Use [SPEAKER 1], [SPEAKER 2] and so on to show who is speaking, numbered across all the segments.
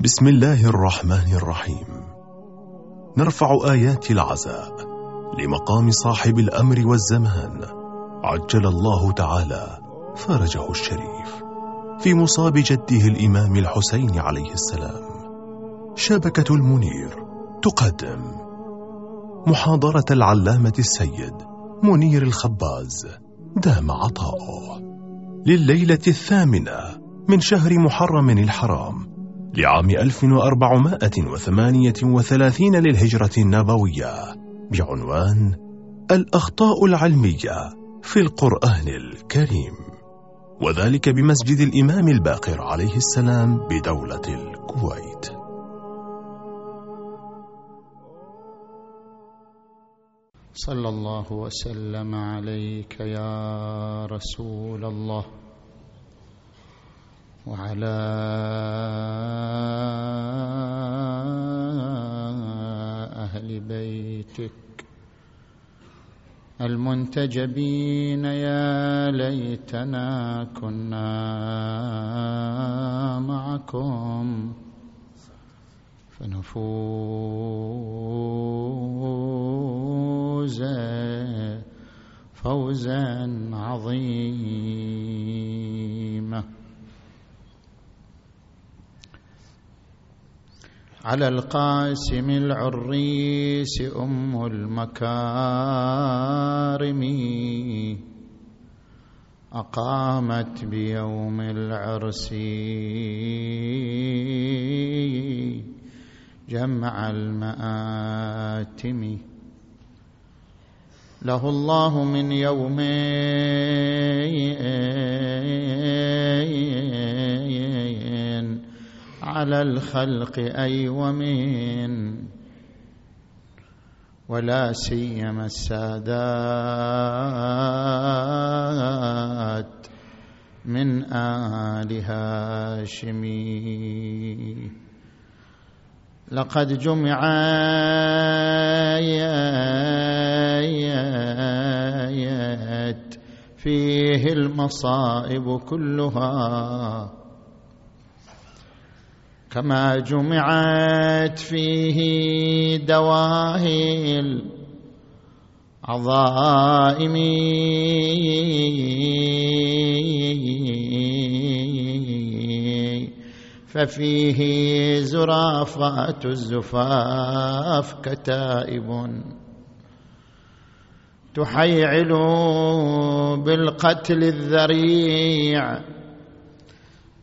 [SPEAKER 1] بسم الله الرحمن الرحيم. نرفع آيات العزاء لمقام صاحب الأمر والزمان. عجل الله تعالى فرجه الشريف. في مصاب جده الإمام الحسين عليه السلام. شبكة المنير تقدم. محاضرة العلامة السيد منير الخباز دام عطاؤه. لليلة الثامنة من شهر محرم الحرام لعام 1438 للهجرة النبوية بعنوان الأخطاء العلمية في القرآن الكريم. وذلك بمسجد الإمام الباقر عليه السلام بدولة الكويت.
[SPEAKER 2] صلى الله وسلم عليك يا رسول الله. وعلى أهل بيتك المنتجبين يا ليتنا كنا معكم فنفوز فوزا عظيما. على القاسم العريس أم المكارم. أقامت بيوم العرس جمع المآتم. له الله من يومين. على الخلق أي ومن. ولا سيما السادات من آل هاشمي لقد جمعت فيه المصائب كلها. كما جمعت فيه دواهي العظائم ففيه زرافات الزفاف كتائب تحيعل بالقتل الذريع.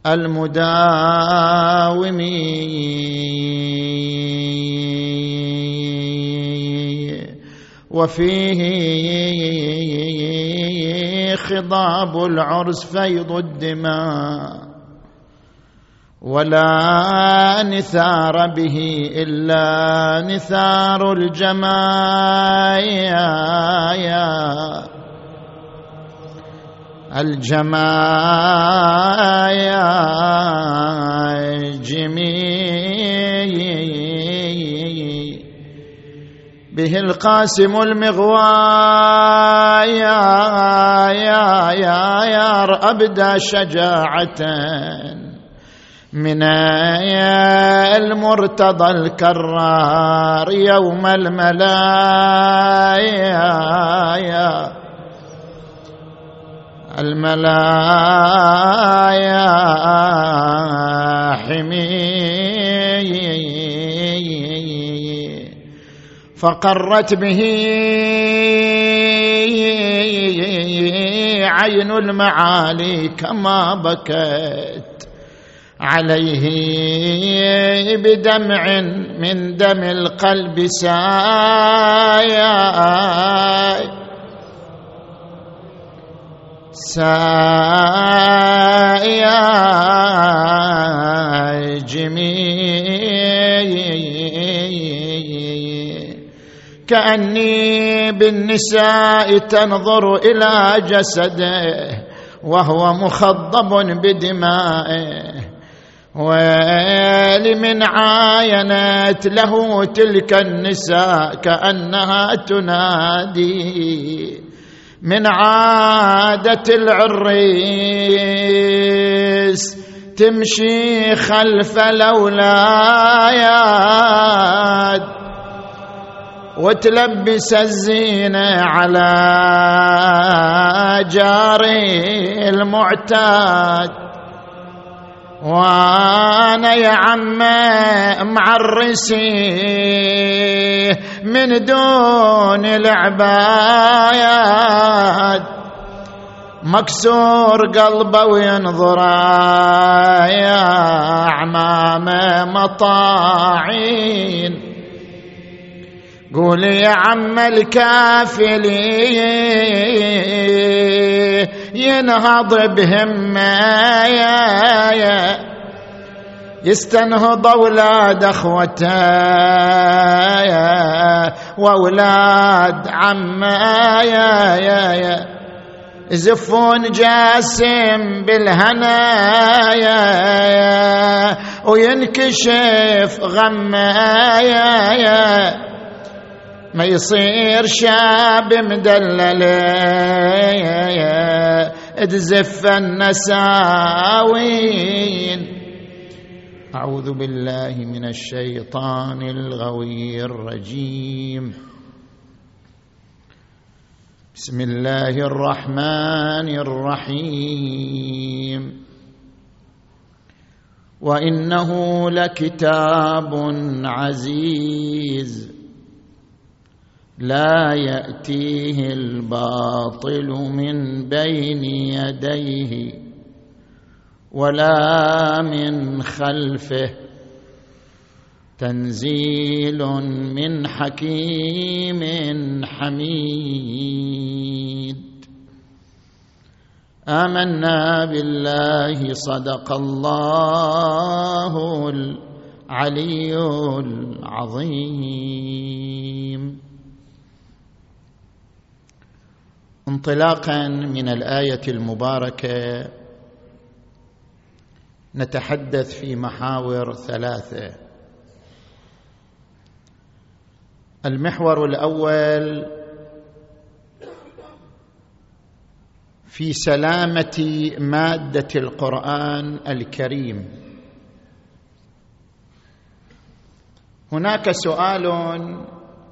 [SPEAKER 2] المداوم وفيه خضاب العرس فيض الدماء. ولا نثار به إلا نثار الجمايا. الجمايا جميع به القاسم المغوايا يا يا يا أبدى شجاعة. من المرتضى الكرار يوم الملايا الملايا حمي فقرت به عين المعالي كما بكت عليه بدمع من دم القلب سايا سايا جميع كأني بالنساء تنظر إلى جسده وهو مخضب بدمائه. ويل من عاينت له تلك النساء كأنها تنادي. من عادة العريس تمشي خلف الأولاد وتلبس الزينة على جاري المعتاد. وأنا يا عم معرسي من دون العبايات. مكسور قلبه وينظر يا عمامه مطاعين. قول يا عم الكافل ينهض بهمه يا يا يستنهض أولاد اخوته وأولاد عمه يا يا يا زفون جاسم بالهنايا وينكشف غمايا ما يصير شاب مدلل. تزف النساوين. أعوذ بالله من الشيطان الغوي الرجيم. بسم الله الرحمن الرحيم. وإنه لكتاب عزيز. لا يأتيه الباطل من بين يديه ولا من خلفه. تنزيل من حكيم حميد. آمنا بالله صدق الله العلي العظيم. انطلاقا من الآية المباركة نتحدث في محاور ثلاثة. المحور الأول في سلامة مادة القرآن الكريم. هناك سؤال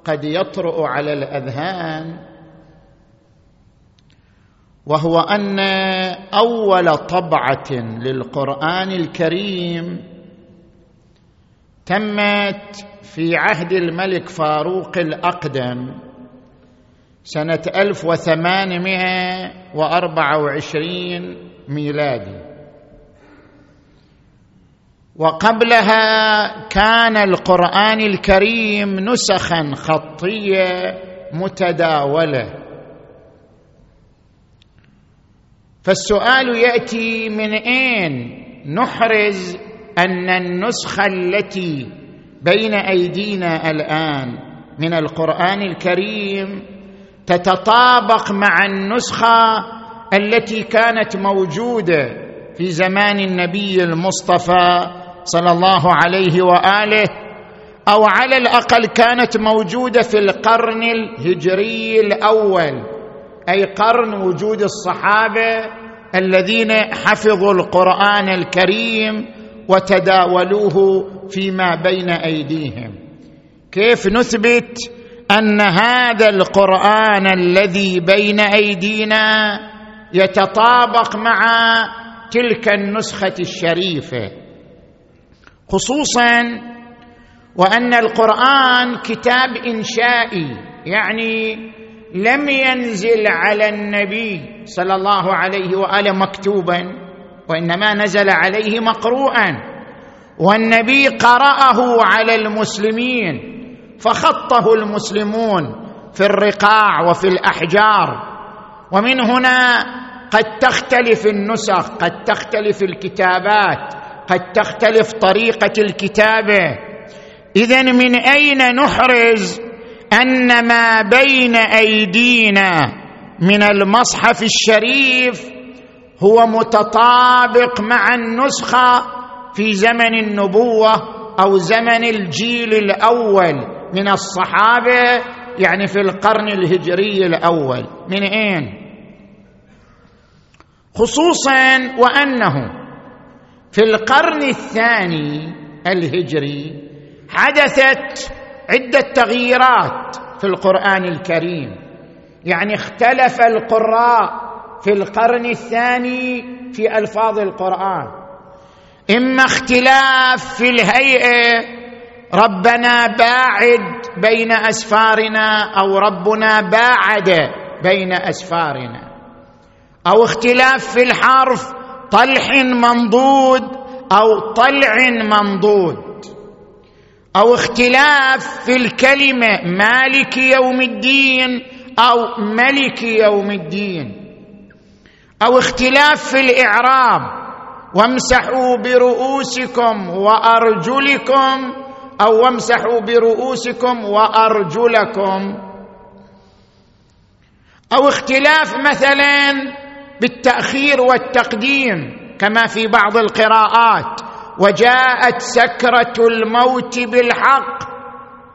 [SPEAKER 2] قد يطرأ على الأذهان وهو أن أول طبعة للقرآن الكريم تمت في عهد الملك فاروق الأقدم سنة 1824 ميلادي. وقبلها كان القرآن الكريم نسخا خطية متداولة. فالسؤال يأتي من أين نحرز أن النسخة التي بين أيدينا الآن من القرآن الكريم تتطابق مع النسخة التي كانت موجودة في زمان النبي المصطفى صلى الله عليه وآله أو على الأقل كانت موجودة في القرن الهجري الأول. أي قرن وجود الصحابة الذين حفظوا القرآن الكريم وتداولوه فيما بين أيديهم. كيف نثبت أن هذا القرآن الذي بين أيدينا يتطابق مع تلك النسخة الشريفة؟ خصوصا وأن القرآن كتاب إنشائي يعني لم ينزل على النبي صلى الله عليه وآله مكتوبا وإنما نزل عليه مقروءا. والنبي قرأه على المسلمين فخطه المسلمون في الرقاع وفي الأحجار. ومن هنا قد تختلف النسخ قد تختلف الكتابات قد تختلف طريقة الكتابة. اذا من أين نحرز أن ما بين أيدينا من المصحف الشريف هو متطابق مع النسخة في زمن النبوة أو زمن الجيل الأول من الصحابة يعني في القرن الهجري الأول. من أين؟ خصوصا وأنه في القرن الثاني الهجري حدثت عدة تغييرات في القرآن الكريم. يعني اختلف القراء في القرن الثاني في ألفاظ القرآن. إما اختلاف في الهيئة ربنا باعد بين أسفارنا أو ربنا باعد بين أسفارنا. أو اختلاف في الحرف طلح منضود أو طلع منضود. أو اختلاف في الكلمة مالك يوم الدين أو ملك يوم الدين. أو اختلاف في الإعراب. وامسحوا برؤوسكم وأرجلكم. أو وامسحوا برؤوسكم وأرجلكم. أو اختلاف مثلا بالتأخير والتقديم كما في بعض القراءات. وجاءت سكرة الموت بالحق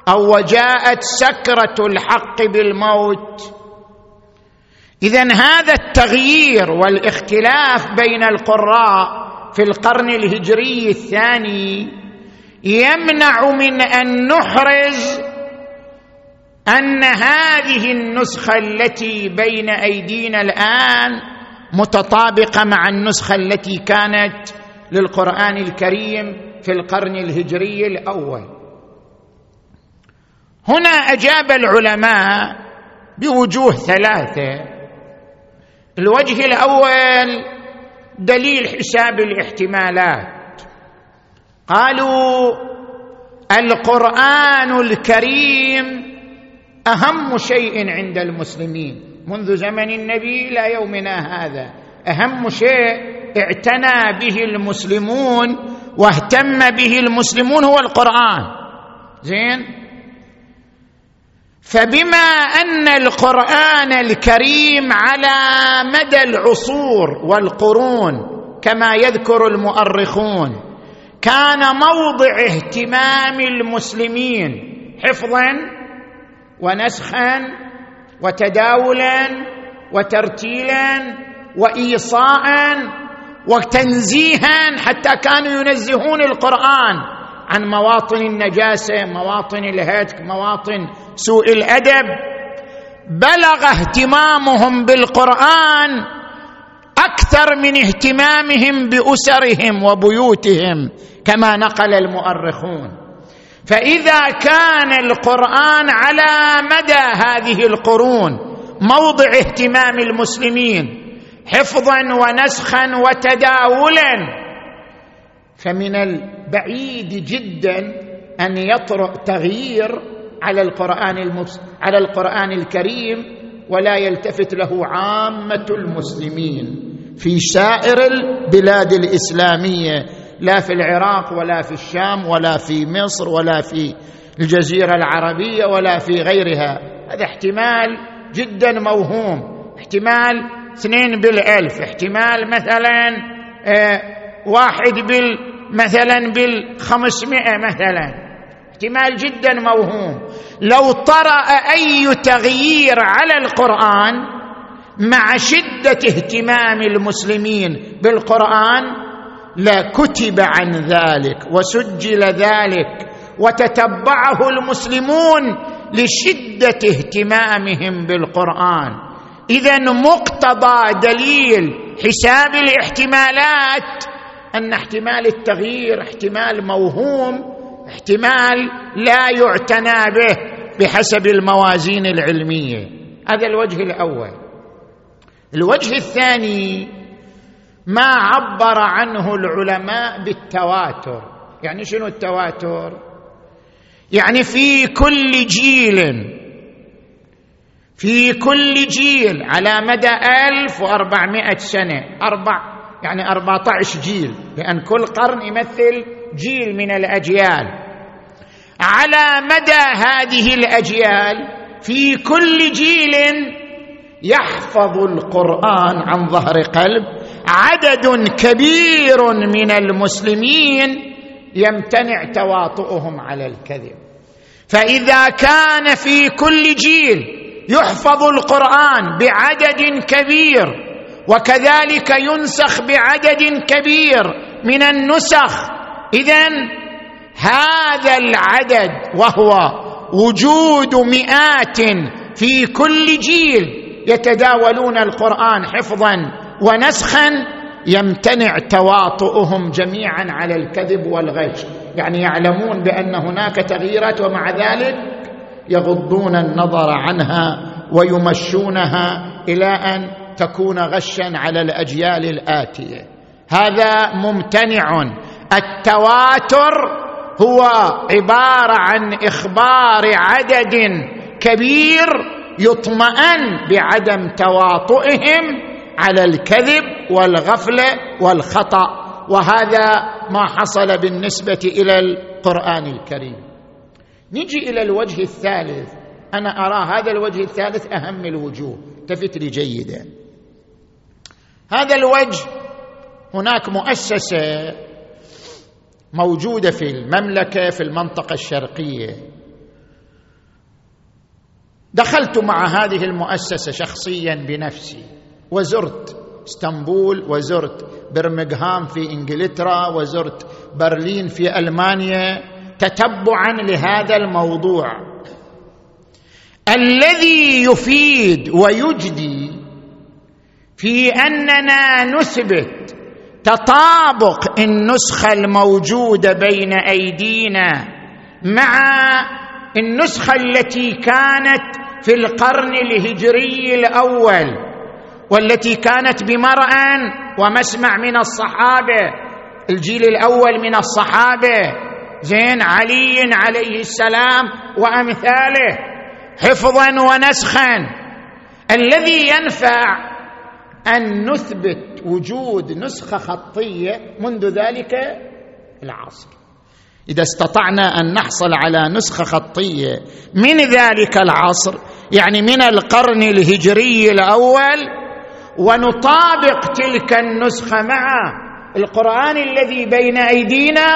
[SPEAKER 2] أو وجاءت سكرة الحق بالموت. اذا هذا التغيير والاختلاف بين القراء في القرن الهجري الثاني يمنع من أن نحرز أن هذه النسخة التي بين أيدينا الآن متطابقة مع النسخة التي كانت للقرآن الكريم في القرن الهجري الأول. هنا أجاب العلماء بوجوه ثلاثة. الوجه الأول دليل حساب الاحتمالات. قالوا القرآن الكريم أهم شيء عند المسلمين. منذ زمن النبي إلى يومنا هذا. أهم شيء اعتنى به المسلمون واهتم به المسلمون هو القرآن. زين؟ فبما أن القرآن الكريم على مدى العصور والقرون كما يذكر المؤرخون كان موضع اهتمام المسلمين حفظا ونسخا وتداولا وترتيلا وايصاء وتنزيها حتى كانوا ينزهون القرآن عن مواطن النجاسة مواطن الهتك مواطن سوء الأدب. بلغ اهتمامهم بالقرآن أكثر من اهتمامهم بأسرهم وبيوتهم كما نقل المؤرخون. فإذا كان القرآن على مدى هذه القرون موضع اهتمام المسلمين حفظا ونسخا وتداولا. فمن البعيد جدا أن يطرأ تغيير على القرآن المس... على القرآن الكريم ولا يلتفت له عامة المسلمين في سائر البلاد الإسلامية لا في العراق ولا في الشام ولا في مصر ولا في الجزيرة العربية ولا في غيرها. هذا احتمال جدا موهوم احتمال اثنين بالألف. احتمال مثلا آه واحد بال مثلا بالخمسمائة مثلا. احتمال جدا موهوم. لو طرأ أي تغيير على القرآن مع شدة اهتمام المسلمين بالقرآن لكتب عن ذلك وسجل ذلك وتتبعه المسلمون لشدة اهتمامهم بالقرآن. اذا مقتضى دليل حساب الاحتمالات أن احتمال التغيير احتمال موهوم احتمال لا يعتنى به بحسب الموازين العلمية. هذا الوجه الأول. الوجه الثاني ما عبر عنه العلماء بالتواتر. يعني شنو التواتر؟ يعني في كل جيل في كل جيل على مدى 1400 سنة. أربع يعني 14 جيل لأن كل قرن يمثل جيل من الأجيال. على مدى هذه الأجيال في كل جيل يحفظ القرآن عن ظهر قلب. عدد كبير من المسلمين يمتنع تواطؤهم على الكذب. فإذا كان في كل جيل يحفظ القرآن بعدد كبير وكذلك ينسخ بعدد كبير من النسخ. اذا هذا العدد وهو وجود مئات في كل جيل يتداولون القرآن حفظا ونسخا يمتنع تواطؤهم جميعا على الكذب والغش. يعني يعلمون بأن هناك تغييرات ومع ذلك يغضون النظر عنها ويمشونها إلى أن تكون غشا على الأجيال الآتية. هذا ممتنع. التواتر هو عبارة عن إخبار عدد كبير يطمئن بعدم تواطؤهم على الكذب والغفلة والخطأ. وهذا ما حصل بالنسبة إلى القرآن الكريم. نجي إلى الوجه الثالث. أنا أرى هذا الوجه الثالث أهم الوجوه. التفت لي جيدا. هذا الوجه هناك مؤسسة موجودة في المملكة في المنطقة الشرقية. دخلت مع هذه المؤسسة شخصيا بنفسي. وزرت إسطنبول وزرت برمغهام في إنجلترا وزرت برلين في ألمانيا. تتبعا لهذا الموضوع. الذي يفيد ويجدي في أننا نثبت تطابق النسخة الموجودة بين أيدينا مع النسخة التي كانت في القرن الهجري الأول والتي كانت بمرأى ومسمع من الصحابة الجيل الأول من الصحابة. زين علي عليه السلام وأمثاله حفظا ونسخا. الذي ينفع أن نثبت وجود نسخة خطية منذ ذلك؟ العصر. إذا استطعنا أن نحصل على نسخة خطية من ذلك العصر يعني من القرن الهجري الأول ونطابق تلك النسخة مع القرآن الذي بين أيدينا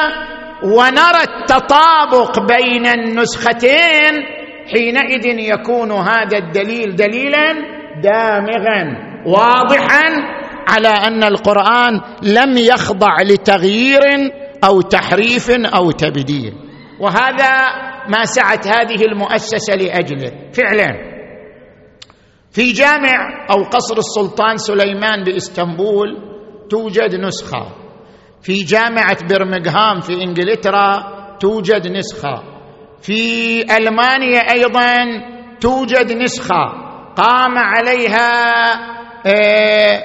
[SPEAKER 2] ونرى التطابق بين النسختين حينئذ يكون هذا الدليل دليلا دامغا واضحا على أن القرآن لم يخضع لتغيير أو تحريف أو تبديل. وهذا ما سعت هذه المؤسسة لأجله. فعلا. في جامع أو قصر السلطان سليمان باسطنبول توجد نسخة. في جامعة برمغهام في إنجلترا توجد نسخة. في ألمانيا أيضا توجد نسخة. قام عليها آه،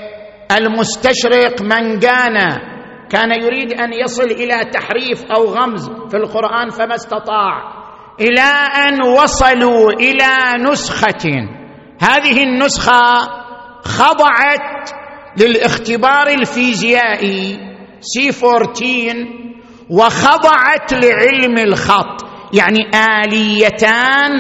[SPEAKER 2] المستشرق منغانا كان يريد أن يصل إلى تحريف أو غمز في القرآن فما استطاع. إلى أن وصلوا إلى نسخة. هذه النسخة خضعت للاختبار الفيزيائي. سي 14 وخضعت لعلم الخط. يعني آليتان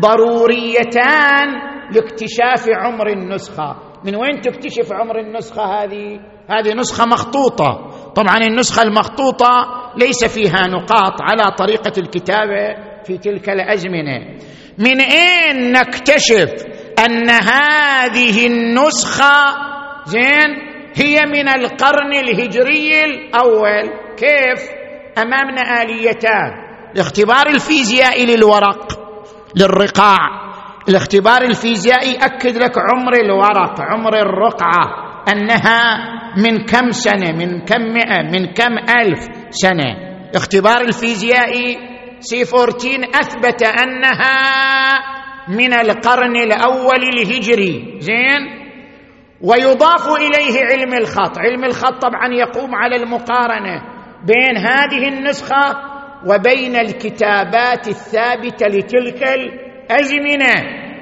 [SPEAKER 2] ضروريتان لاكتشاف عمر النسخة. من وين تكتشف عمر النسخة هذه؟ هذه نسخة مخطوطة. طبعا النسخة المخطوطة ليس فيها نقاط على طريقة الكتابة في تلك الأزمنة. من أين نكتشف أن هذه النسخة؟ زين هي من القرن الهجري الأول. كيف؟ أمامنا آليتان. الاختبار الفيزيائي للورق للرقاع. الاختبار الفيزيائي ياكد لك عمر الورق عمر الرقعة أنها من كم سنة؟ من كم مئة؟ من كم ألف سنة؟ اختبار الفيزيائي سي 14 أثبت أنها من القرن الأول الهجري. زين؟ ويضاف إليه علم الخط. علم الخط طبعا يقوم على المقارنة بين هذه النسخة وبين الكتابات الثابتة لتلك الأزمنة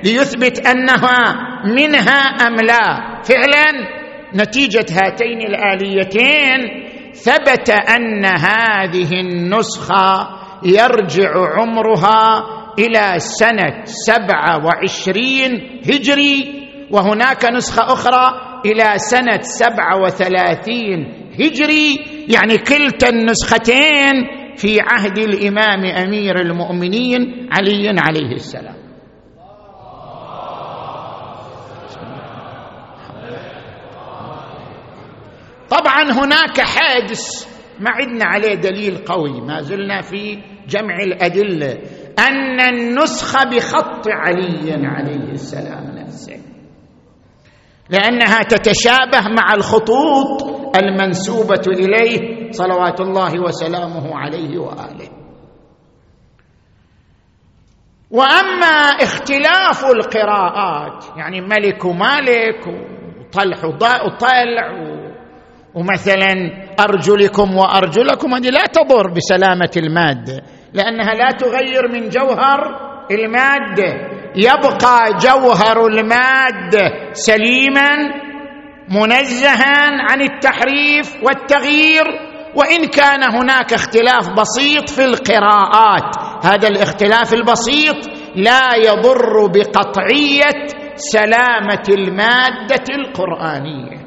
[SPEAKER 2] ليثبت أنها منها أم لا. فعلا نتيجة هاتين الآليتين ثبت أن هذه النسخة يرجع عمرها إلى سنة سبعة وعشرين هجري. وهناك نسخة أخرى إلى سنة سبعة وثلاثين هجري يعني كلتا النسختين في عهد الإمام أمير المؤمنين علي عليه السلام. طبعا هناك حادث ما عندنا عليه دليل قوي ما زلنا في جمع الأدلة أن النسخة بخط علي عليه السلام نفسه. لأنها تتشابه مع الخطوط المنسوبة إليه صلوات الله وسلامه عليه وآله. وأما اختلاف القراءات يعني ملك ومالك وطلح وطلع ومثلا أرجلكم وأرجلكم هذه لا تضر بسلامة المادة لأنها لا تغير من جوهر المادة. يبقى جوهر المادة سليما منزها عن التحريف والتغيير. وإن كان هناك اختلاف بسيط في القراءات هذا الاختلاف البسيط لا يضر بقطعية سلامة المادة القرآنية.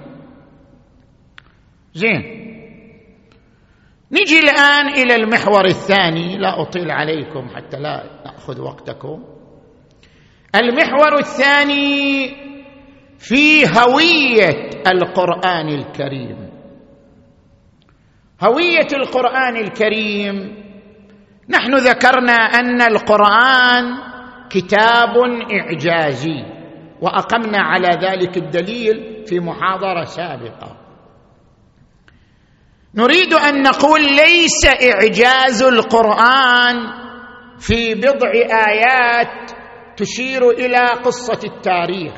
[SPEAKER 2] زين. نجي الآن إلى المحور الثاني لا أطيل عليكم حتى لا ناخذ وقتكم. المحور الثاني في هوية القرآن الكريم. هوية القرآن الكريم. نحن ذكرنا أن القرآن كتاب إعجازي وأقمنا على ذلك الدليل في محاضرة سابقة. نريد أن نقول ليس إعجاز القرآن في بضع آيات تشير إلى قصة التاريخ.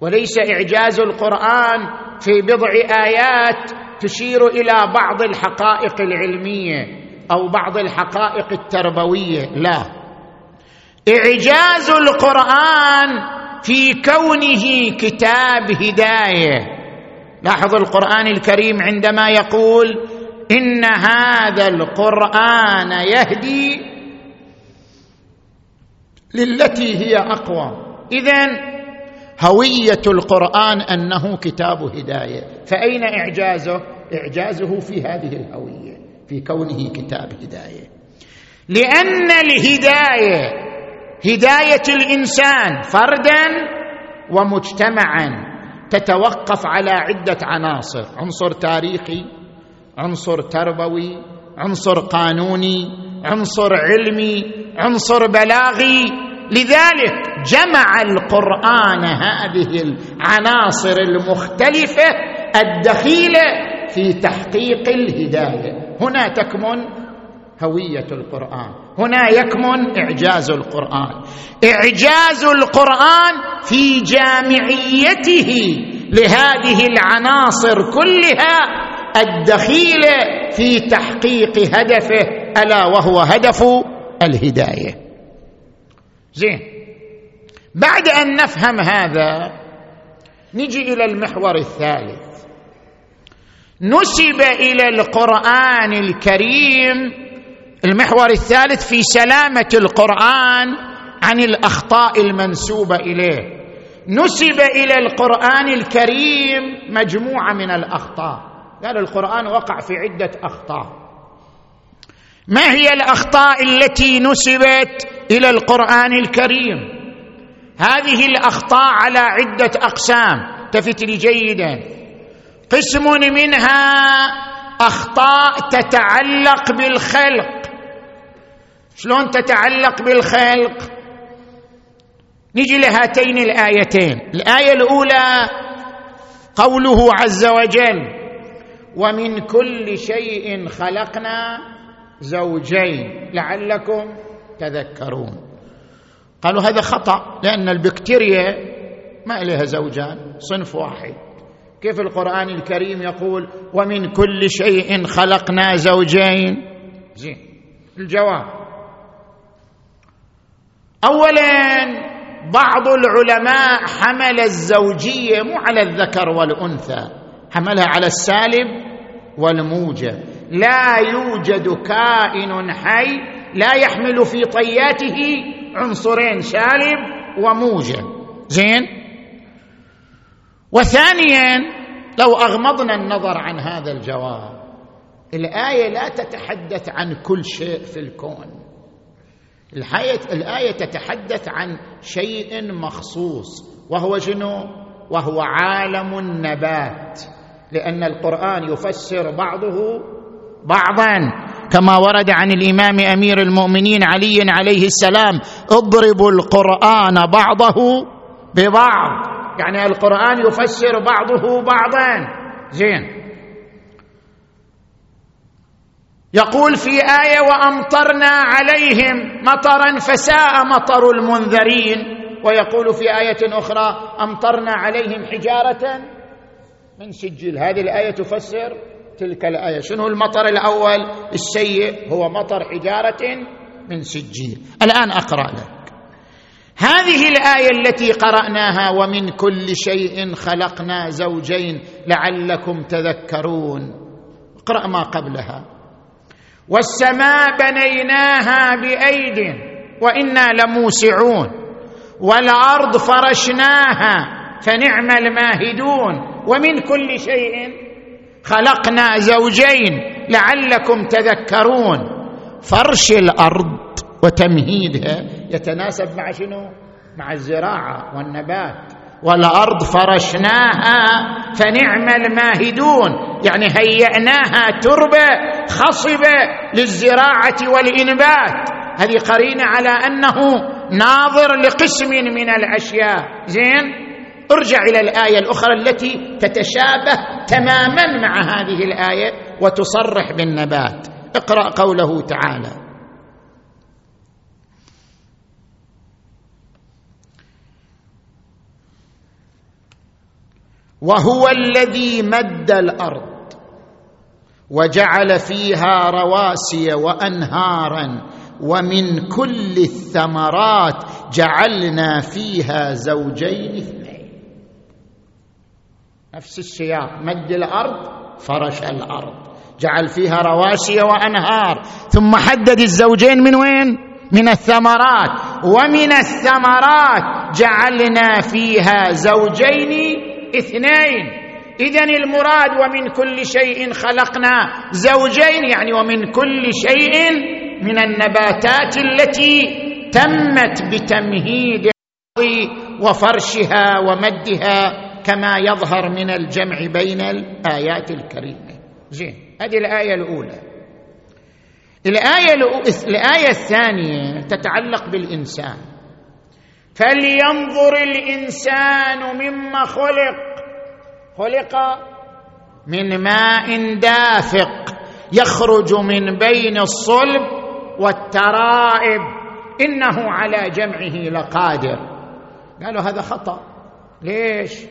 [SPEAKER 2] وليس إعجاز القرآن في بضع آيات تشير إلى بعض الحقائق العلمية أو بعض الحقائق التربوية لا. إعجاز القرآن في كونه كتاب هداية. لاحظ القرآن الكريم عندما يقول إن هذا القرآن يهدي للتي هي أقوى. اذا هوية القرآن أنه كتاب هداية. فأين إعجازه؟ إعجازه في هذه الهوية في كونه كتاب هداية. لأن الهداية هداية الإنسان فردا ومجتمعا تتوقف على عدة عناصر. عنصر تاريخي عنصر تربوي عنصر قانوني عنصر علمي عنصر بلاغي. لذلك جمع القرآن هذه العناصر المختلفة الدخيلة في تحقيق الهداية. هنا تكمن هوية القرآن هنا يكمن إعجاز القرآن. إعجاز القرآن في جامعيته لهذه العناصر كلها الدخيلة في تحقيق هدفه ألا وهو هدف الهداية. زين. بعد أن نفهم هذا نجي إلى المحور الثالث. نسب إلى القرآن الكريم المحور الثالث في سلامة القرآن عن الأخطاء المنسوبة إليه. نسب إلى القرآن الكريم مجموعة من الأخطاء. قال القرآن وقع في عدة أخطاء. ما هي الأخطاء التي نسبت إلى القرآن الكريم؟ هذه الأخطاء على عدة أقسام. التفت لي جيدا. قسم منها أخطاء تتعلق بالخلق. شلون تتعلق بالخلق؟ نجي لهاتين الآيتين. الآية الأولى قوله عز وجل ومن كل شيء خلقنا زوجين لعلكم تذكرون. قالوا هذا خطأ لأن البكتيريا ما لها زوجان صنف واحد. كيف القرآن الكريم يقول ومن كل شيء خلقنا زوجين زين الجواب. اولا بعض العلماء حمل الزوجية مو على الذكر والأنثى حملها على السالب والموجب. لا يوجد كائن حي لا يحمل في طياته عنصرين سالب وموجب زين؟ وثانيا لو أغمضنا النظر عن هذا الجواب الآية لا تتحدث عن كل شيء في الكون. الآية تتحدث عن شيء مخصوص وهو شنو؟ وهو عالم النبات. لأن القرآن يفسر بعضه بعضا كما ورد عن الإمام أمير المؤمنين علي عليه السلام اضربوا القرآن بعضه ببعض. يعني القرآن يفسر بعضه بعضا. زين. يقول في آية وأمطرنا عليهم مطرا فساء مطر المنذرين ويقول في آية أخرى أمطرنا عليهم حجارة من سجيل هذه الآية تفسر تلك الآية. شنو المطر الأول؟ السيء هو مطر حجارة من سجيل. الآن أقرأ لك. هذه الآية التي قرأناها ومن كل شيء خلقنا زوجين لعلكم تذكرون. اقرأ ما قبلها. والسماء بنيناها بأيد وإنا لموسعون. والأرض فرشناها فنعم الماهدون. ومن كل شيء خلقنا زوجين لعلكم تذكرون. فرش الأرض وتمهيدها يتناسب مع شنو؟ مع الزراعة والنبات. والأرض فرشناها فنعم الماهدون. يعني هيأناها تربة خصبة للزراعة والإنبات. هذه قرينة على أنه ناظر لقسم من الأشياء. زين؟ ارجع إلى الآية الأخرى التي تتشابه تماما مع هذه الآية وتصرح بالنبات. اقرأ قوله تعالى. وهو الذي مد الأرض وجعل فيها رواسي وانهارا ومن كل الثمرات جعلنا فيها زوجين. اثنين نفس السياق. مد الأرض فرش الأرض. جعل فيها رواسي وأنهار. ثم حدد الزوجين من وين؟ من الثمرات. ومن الثمرات جعلنا فيها زوجين اثنين. اذا المراد ومن كل شيء خلقنا زوجين يعني ومن كل شيء من النباتات التي تمت بتمهيد وفرشها ومدها. كما يظهر من الجمع بين الآيات الكريمة. زين هذه الآية الأولى. الآية الآية الثانية تتعلق بالإنسان. فلينظر الإنسان مما خلق. خلق من ماء دافق يخرج من بين الصلب والترائب. إنه على جمعه لقادر. قالوا هذا خطأ. ليش؟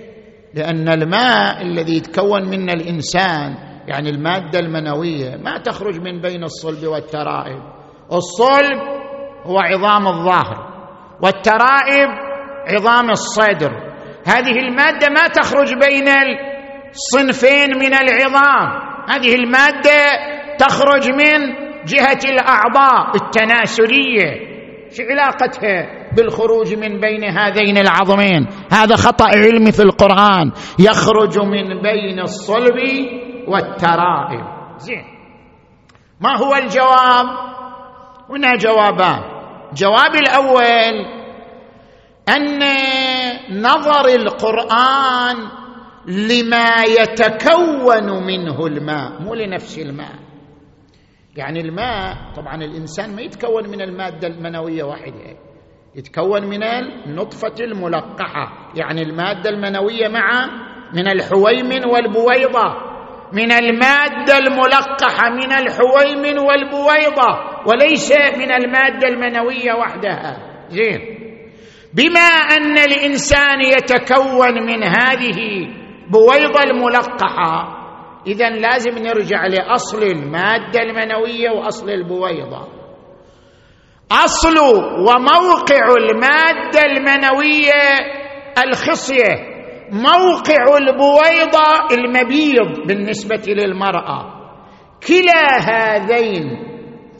[SPEAKER 2] لأن الماء الذي يتكون منه الإنسان يعني المادة المنوية ما تخرج من بين الصلب والترائب. الصلب هو عظام الظهر والترائب عظام الصدر. هذه المادة ما تخرج بين الصنفين من العظام. هذه المادة تخرج من جهة الأعضاء التناسلية شو علاقتها؟ بالخروج من بين هذين العظمين. هذا خطأ علمي في القرآن. يخرج من بين الصلب والترائب. زين. ما هو الجواب؟ هنا جوابان. الجواب الأول أن نظر القرآن لما يتكون منه الماء مو لنفس الماء. يعني الماء طبعا الإنسان ما يتكون من المادة المنوية واحدة. يتكون من النطفة الملقحة يعني المادة المنوية مع من الحويمن والبويضة. من المادة الملقحة من الحويمن والبويضة وليس من المادة المنوية وحدها. زين. بما أن الإنسان يتكون من هذه بويضة الملقحة اذا لازم نرجع لأصل المادة المنوية وأصل البويضة. أصل وموقع المادة المنوية الخصية موقع البويضة المبيض بالنسبة للمرأة. كلا هذين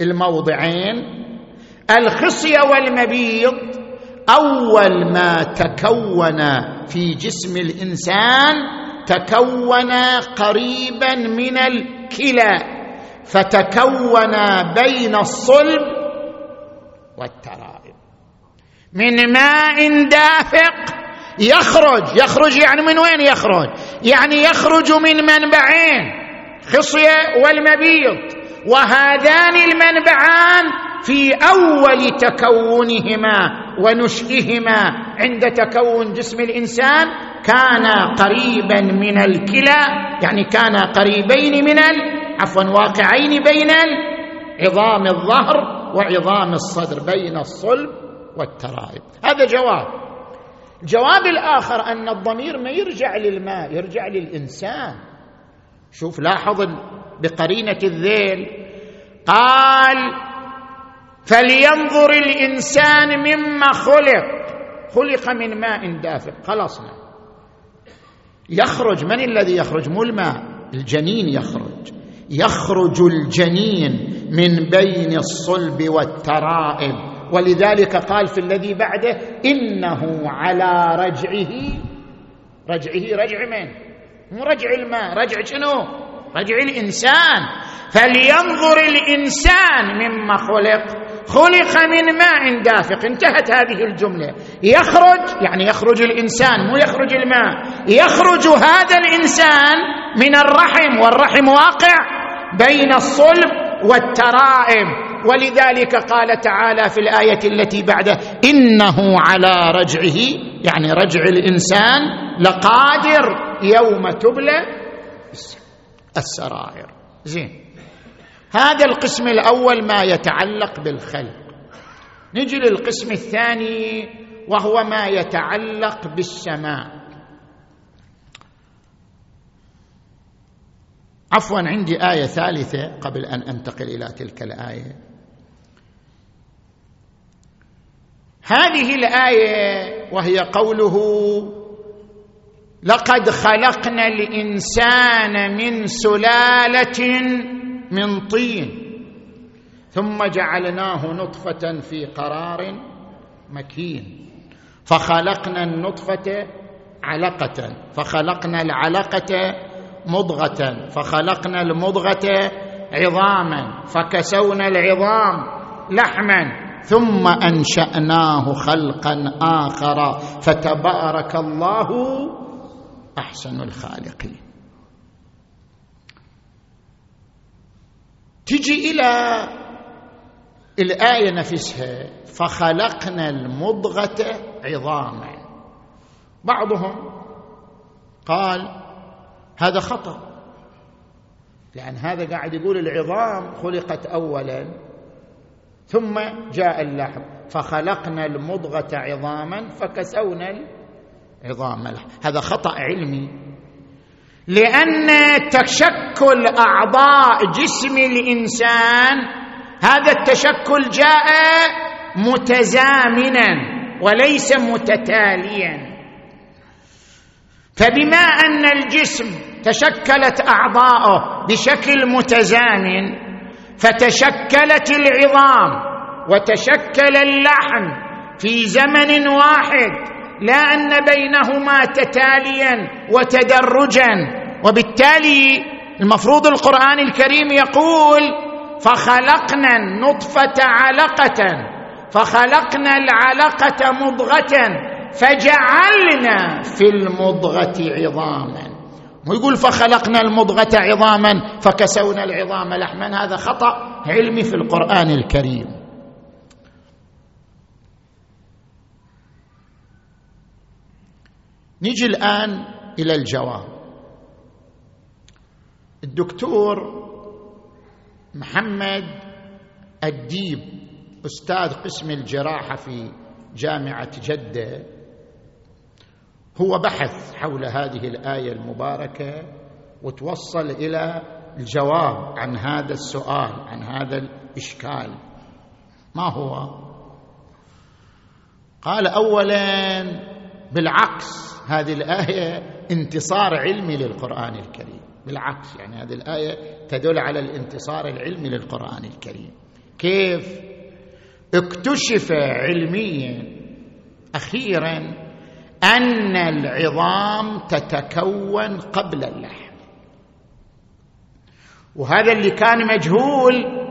[SPEAKER 2] الموضعين الخصية والمبيض أول ما تكون في جسم الإنسان تكون قريبا من الكلى فتكون بين الصلب والترائب. من ماء دافق يخرج. يخرج يعني من وين يخرج؟ يعني يخرج من منبعين خصية والمبيض. وهذان المنبعان في أول تكونهما ونشئهما. عند تكون جسم الإنسان كان قريبا من الكلى يعني كان قريبين من عفوا واقعين بين عظام الظهر وعظام الصدر بين الصلب والترائب. هذا جواب. الجواب الآخر أن الضمير ما يرجع للماء يرجع للإنسان. شوف لاحظ بقرينة الذيل قال فلينظر الإنسان مما خلق. خلق من ماء دافق خلصنا يخرج. من الذي يخرج؟ مو الماء. الجنين يخرج. يخرج الجنين. من بين الصلب والترائب. ولذلك قال في الذي بعده إنه على رجعه. رجعه رجع من؟ مو رجع الماء رجع شنو؟ رجع الإنسان. فلينظر الإنسان مما خلق. خلق من ماء دافق. انتهت هذه الجملة. يخرج يعني يخرج الإنسان مو يخرج الماء. يخرج هذا الإنسان من الرحم والرحم واقع بين الصلب والترائم. ولذلك قال تعالى في الآية التي بعده إنه على رجعه يعني رجع الإنسان لقادر يوم تبلى السرائر. زين. هذا القسم الأول ما يتعلق بالخلق. نجي للقسم الثاني وهو ما يتعلق بالسماء. عفوا عندي آية ثالثة قبل أن أنتقل إلى تلك الآية. هذه الآية وهي قوله لقد خلقنا الإنسان من سلالة من طين ثم جعلناه نطفة في قرار مكين فخلقنا النطفة علقة فخلقنا العلقة مضغة فخلقنا المضغة عظاما فكسونا العظام لحما ثم أنشأناه خلقا آخر فتبارك الله أحسن الخالقين. تجي إلى الآية نفسها فخلقنا المضغة عظاما. بعضهم قال هذا خطأ. لأن هذا قاعد يقول العظام خلقت اولا ثم جاء اللحم فخلقنا المضغة عظاما فكسونا العظام. هذا خطأ علمي. لأن تشكل أعضاء جسم الإنسان هذا التشكل جاء متزامنا وليس متتاليا. فبما أن الجسم تشكلت أعضاؤه بشكل متزامن فتشكلت العظام وتشكل اللحم في زمن واحد لا أن بينهما تتاليا وتدرجا. وبالتالي المفروض القرآن الكريم يقول فخلقنا النطفة علقة فخلقنا العلقة مضغة فجعلنا في المضغة عظاما. ويقول فخلقنا المضغة عظاما فكسونا العظام لحما. هذا خطأ علمي في القرآن الكريم. نجي الآن إلى الجواب. الدكتور محمد الديب أستاذ قسم الجراحة في جامعة جدة هو بحث حول هذه الآية المباركة وتوصل إلى الجواب عن هذا السؤال عن هذا الإشكال. ما هو؟ قال اولا بالعكس هذه الآية انتصار علمي للقرآن الكريم. بالعكس يعني هذه الآية تدل على الانتصار العلمي للقرآن الكريم. كيف؟ اكتشف علميا أخيرا أن العظام تتكون قبل اللحم. وهذا اللي كان مجهول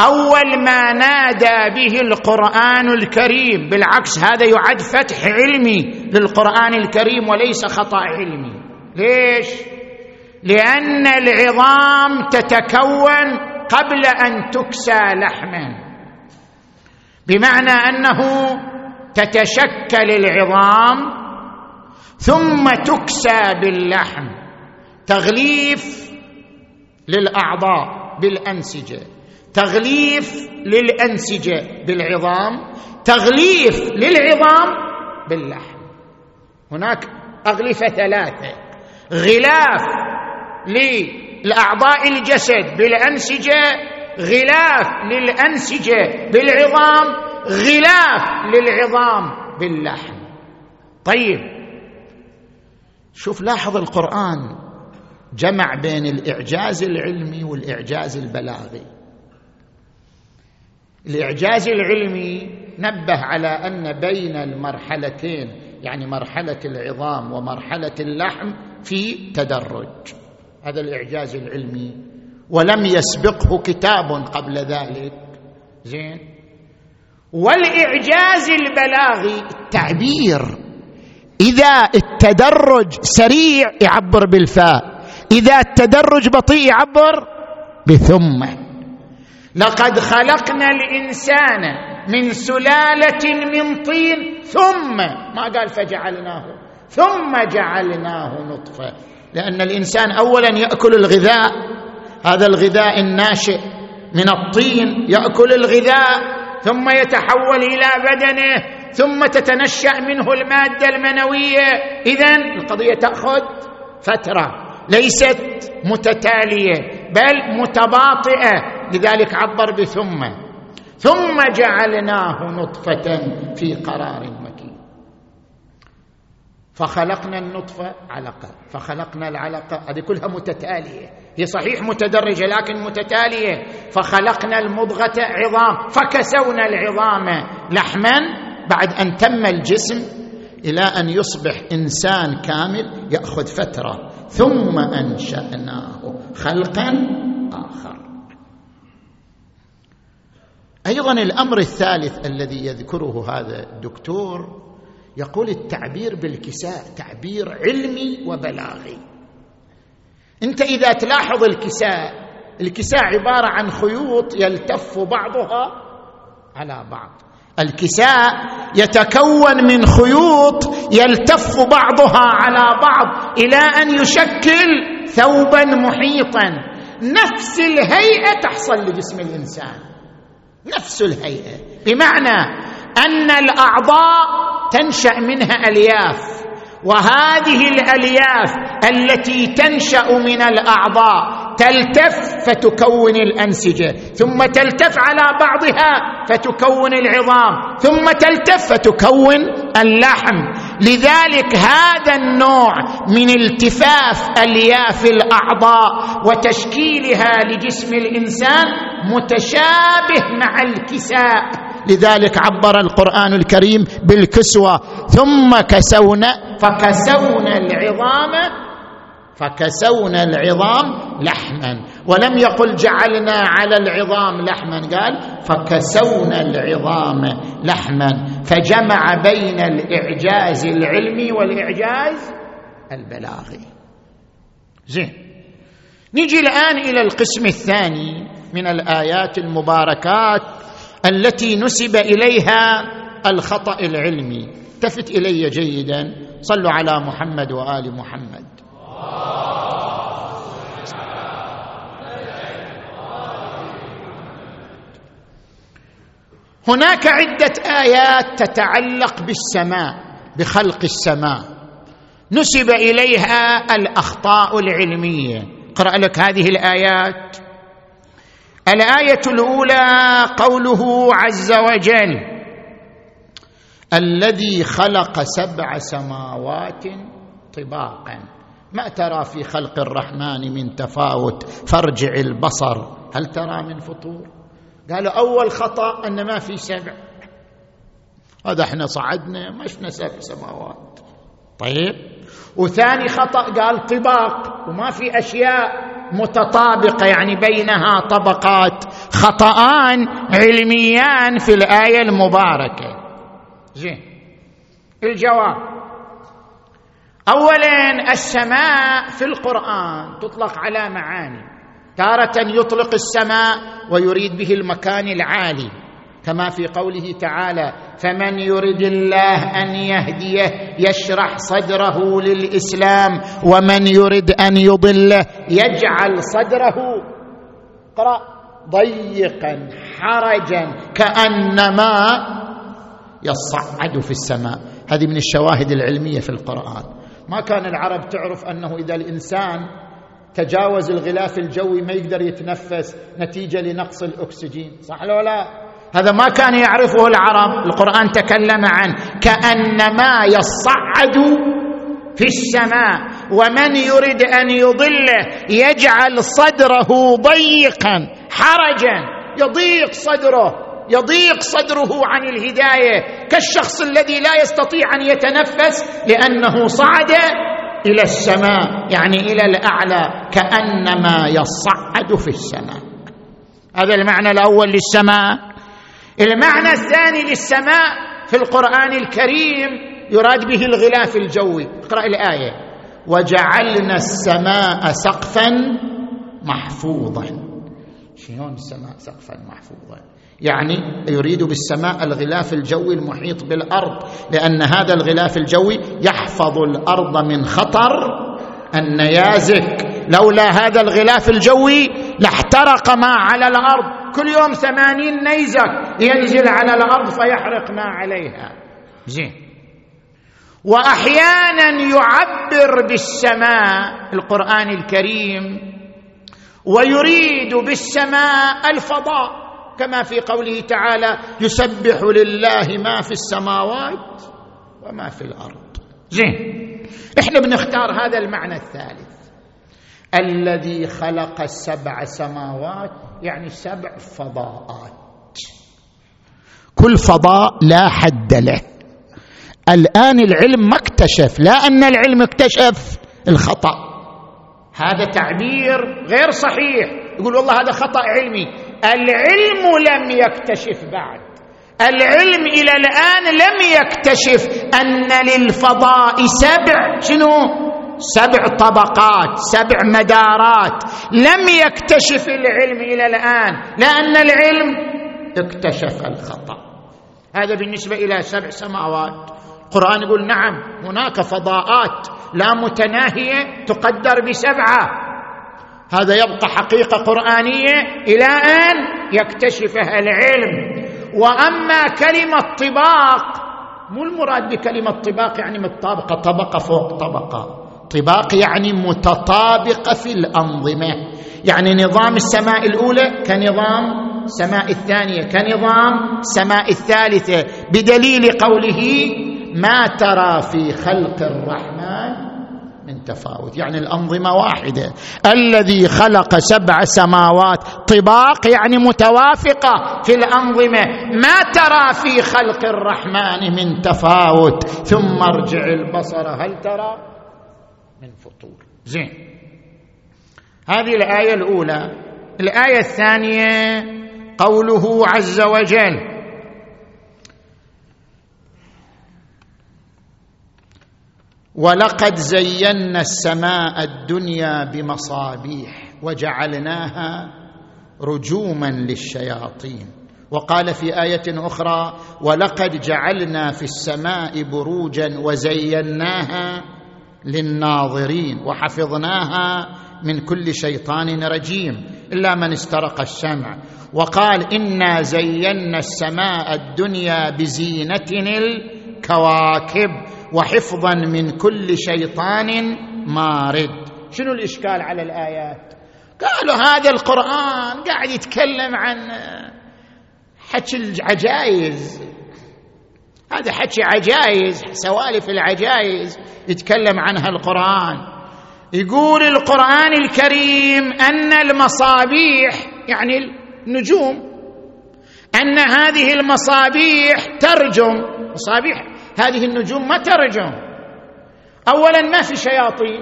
[SPEAKER 2] أول ما نادى به القرآن الكريم بالعكس هذا يعد فتح علمي للقرآن الكريم وليس خطأ علمي. ليش؟ لأن العظام تتكون قبل أن تكسى لحما. بمعنى أنه تتشكل العظام ثم تكسى باللحم تغليف للأعضاء بالأنسجة تغليف للأنسجة بالعظام تغليف للعظام باللحم. هناك أغلفة ثلاثة. غلاف لاعضاء الجسد بالأنسجة غلاف للأنسجة بالعظام غلاف للعظام باللحم. طيب شوف لاحظ القرآن جمع بين الإعجاز العلمي والإعجاز البلاغي. الإعجاز العلمي نبه على أن بين المرحلتين يعني مرحلة العظام ومرحلة اللحم في تدرج. هذا الإعجاز العلمي. ولم يسبقه كتاب قبل ذلك. زين؟ والإعجاز البلاغي. التعبير. إذا التدرج سريع يعبر بالفاء. إذا التدرج بطيء يعبر بثم. لقد خلقنا الإنسان من سلالة من طين. ثم ما قال فجعلناه. ثم جعلناه نطفة. لأن الإنسان اولا يأكل الغذاء. هذا الغذاء الناشئ من الطين يأكل الغذاء. ثم يتحول إلى بدنه ثم تتنشأ منه المادة المنوية. اذا القضية تأخذ فترة ليست متتالية بل متباطئة. لذلك عبر بثم ثم جعلناه نطفة في قرار فخلقنا النطفة علقة فخلقنا العلقة هذه كلها متتالية هي صحيح متدرجة لكن متتالية فخلقنا المضغة عظام فكسونا العظام لحما بعد أن تم الجسم إلى أن يصبح إنسان كامل يأخذ فترة ثم أنشأناه خلقا آخر. أيضا الأمر الثالث الذي يذكره هذا الدكتور يقول التعبير بالكساء تعبير علمي وبلاغي. انت اذا تلاحظ الكساء الكساء عبارة عن خيوط يلتف بعضها على بعض. الكساء يتكون من خيوط يلتف بعضها على بعض إلى أن يشكل ثوبا محيطا. نفس الهيئة تحصل لجسم الإنسان. نفس الهيئة. بمعنى أن الأعضاء تنشأ منها ألياف. وهذه الألياف التي تنشأ من الأعضاء تلتف فتكون الأنسجة ثم تلتف على بعضها فتكون العظام ثم تلتف فتكون اللحم. لذلك هذا النوع من التفاف ألياف الأعضاء وتشكيلها لجسم الإنسان متشابه مع الكساء. لذلك عبر القرآن الكريم بالكسوة. ثم كسونا فكسونا العظام فكسونا العظام لحما. ولم يقل جعلنا على العظام لحما قال فكسونا العظام لحما. فجمع بين الإعجاز العلمي والإعجاز البلاغي. زين. نجي الآن إلى القسم الثاني من الآيات المباركات. التي نسب إليها الخطأ العلمي. التفت إلي جيدا. صلوا على محمد وآل محمد. هناك عدة آيات تتعلق بالسماء بخلق السماء. نسب إليها الأخطاء العلمية. اقرأ لك هذه الآيات. الآية الأولى قوله عز وجل الذي خلق سبع سماوات طباقا. ما ترى في خلق الرحمن من تفاوت؟ فارجع البصر. هل ترى من فطور؟ قالوا أول خطأ أن ما في سبع. هذا إحنا صعدنا ما شفنا سبع سماوات. طيب. وثاني خطأ قال طباق وما في أشياء. متطابقة يعني بينها طبقات خطأان علميان في الآية المباركة. زين الجواب. اولا السماء في القرآن تطلق على معاني. تارة يطلق السماء ويريد به المكان العالي. كما في قوله تعالى فمن يرد الله أن يهديه يشرح صدره للإسلام ومن يرد أن يضله يجعل صدره اقرأ ضيقا حرجا كأنما يصعد في السماء. هذه من الشواهد العلمية في القرآن. ما كان العرب تعرف أنه إذا الإنسان تجاوز الغلاف الجوي ما يقدر يتنفس نتيجة لنقص الأكسجين. صح لو لا؟ هذا ما كان يعرفه العرب. القرآن تكلم عنه. كأنما يصعد في السماء ومن يرد أن يضله يجعل صدره ضيقا حرجا. يضيق صدره يضيق صدره عن الهداية. كالشخص الذي لا يستطيع أن يتنفس لأنه صعد إلى السماء يعني إلى الأعلى. كأنما يصعد في السماء. هذا المعنى الأول للسماء. المعنى الثاني للسماء في القرآن الكريم يراد به الغلاف الجوي. اقرأ الآية. وجعلنا السماء سقفا محفوظا. شلون السماء سقفا محفوظا؟ يعني يريد بالسماء الغلاف الجوي المحيط بالأرض لأن هذا الغلاف الجوي يحفظ الأرض من خطر النيازك. لولا هذا الغلاف الجوي لاحترق ما على الأرض. كل يوم ثمانين نيزك ينزل على الأرض فيحرق ما عليها. زين. وأحيانا يعبر بالسماء القرآن الكريم ويريد بالسماء الفضاء كما في قوله تعالى يسبح لله ما في السماوات وما في الأرض. زين. إحنا بنختار هذا المعنى الثالث. الذي خلق السبع سماوات يعني سبع فضاءات. كل فضاء لا حد له. الآن العلم ما اكتشف لا أن العلم اكتشف الخطأ. هذا تعبير غير صحيح. يقول والله هذا خطأ علمي. العلم لم يكتشف بعد. العلم إلى الآن لم يكتشف أن للفضاء سبع. شنو؟ سبع طبقات سبع مدارات. لم يكتشف العلم إلى الآن لأن العلم اكتشف الخطأ. هذا بالنسبة إلى سبع سماوات. القرآن يقول نعم هناك فضاءات لا متناهية تقدر بسبعة. هذا يبقى حقيقة قرآنية إلى أن يكتشفها العلم. وأما كلمة طباق مو المراد بكلمة طباق يعني متطابقه طبقة فوق طبقة. طباق يعني متطابقة في الأنظمة. يعني نظام السماء الأولى كنظام السماء الثانية كنظام السماء الثالثة بدليل قوله ما ترى في خلق الرحمن من تفاوت. يعني الأنظمة واحدة. الذي خلق سبع سماوات. طباق يعني متوافقة في الأنظمة. ما ترى في خلق الرحمن من تفاوت. ثم ارجع البصر. هل ترى؟ من فطور. زين. هذه الآية الأولى. الآية الثانية قوله عز وجل. ولقد زينا السماء الدنيا بمصابيح وجعلناها رجوما للشياطين. وقال في آية أخرى ولقد جعلنا في السماء بروجا وزيناها للناظرين وحفظناها من كل شيطان رجيم إلا من استرق السمع وقال إنا زينا السماء الدنيا بزينة الكواكب وحفظا من كل شيطان مارد. شنو الإشكال على الآيات؟ قالوا هذا القرآن قاعد يتكلم عن حكي العجائز هذا حكي عجائز سوالف العجائز يتكلم عنها القرآن. يقول القرآن الكريم أن المصابيح يعني النجوم أن هذه المصابيح ترجم. مصابيح هذه النجوم ما ترجم. اولا ما في شياطين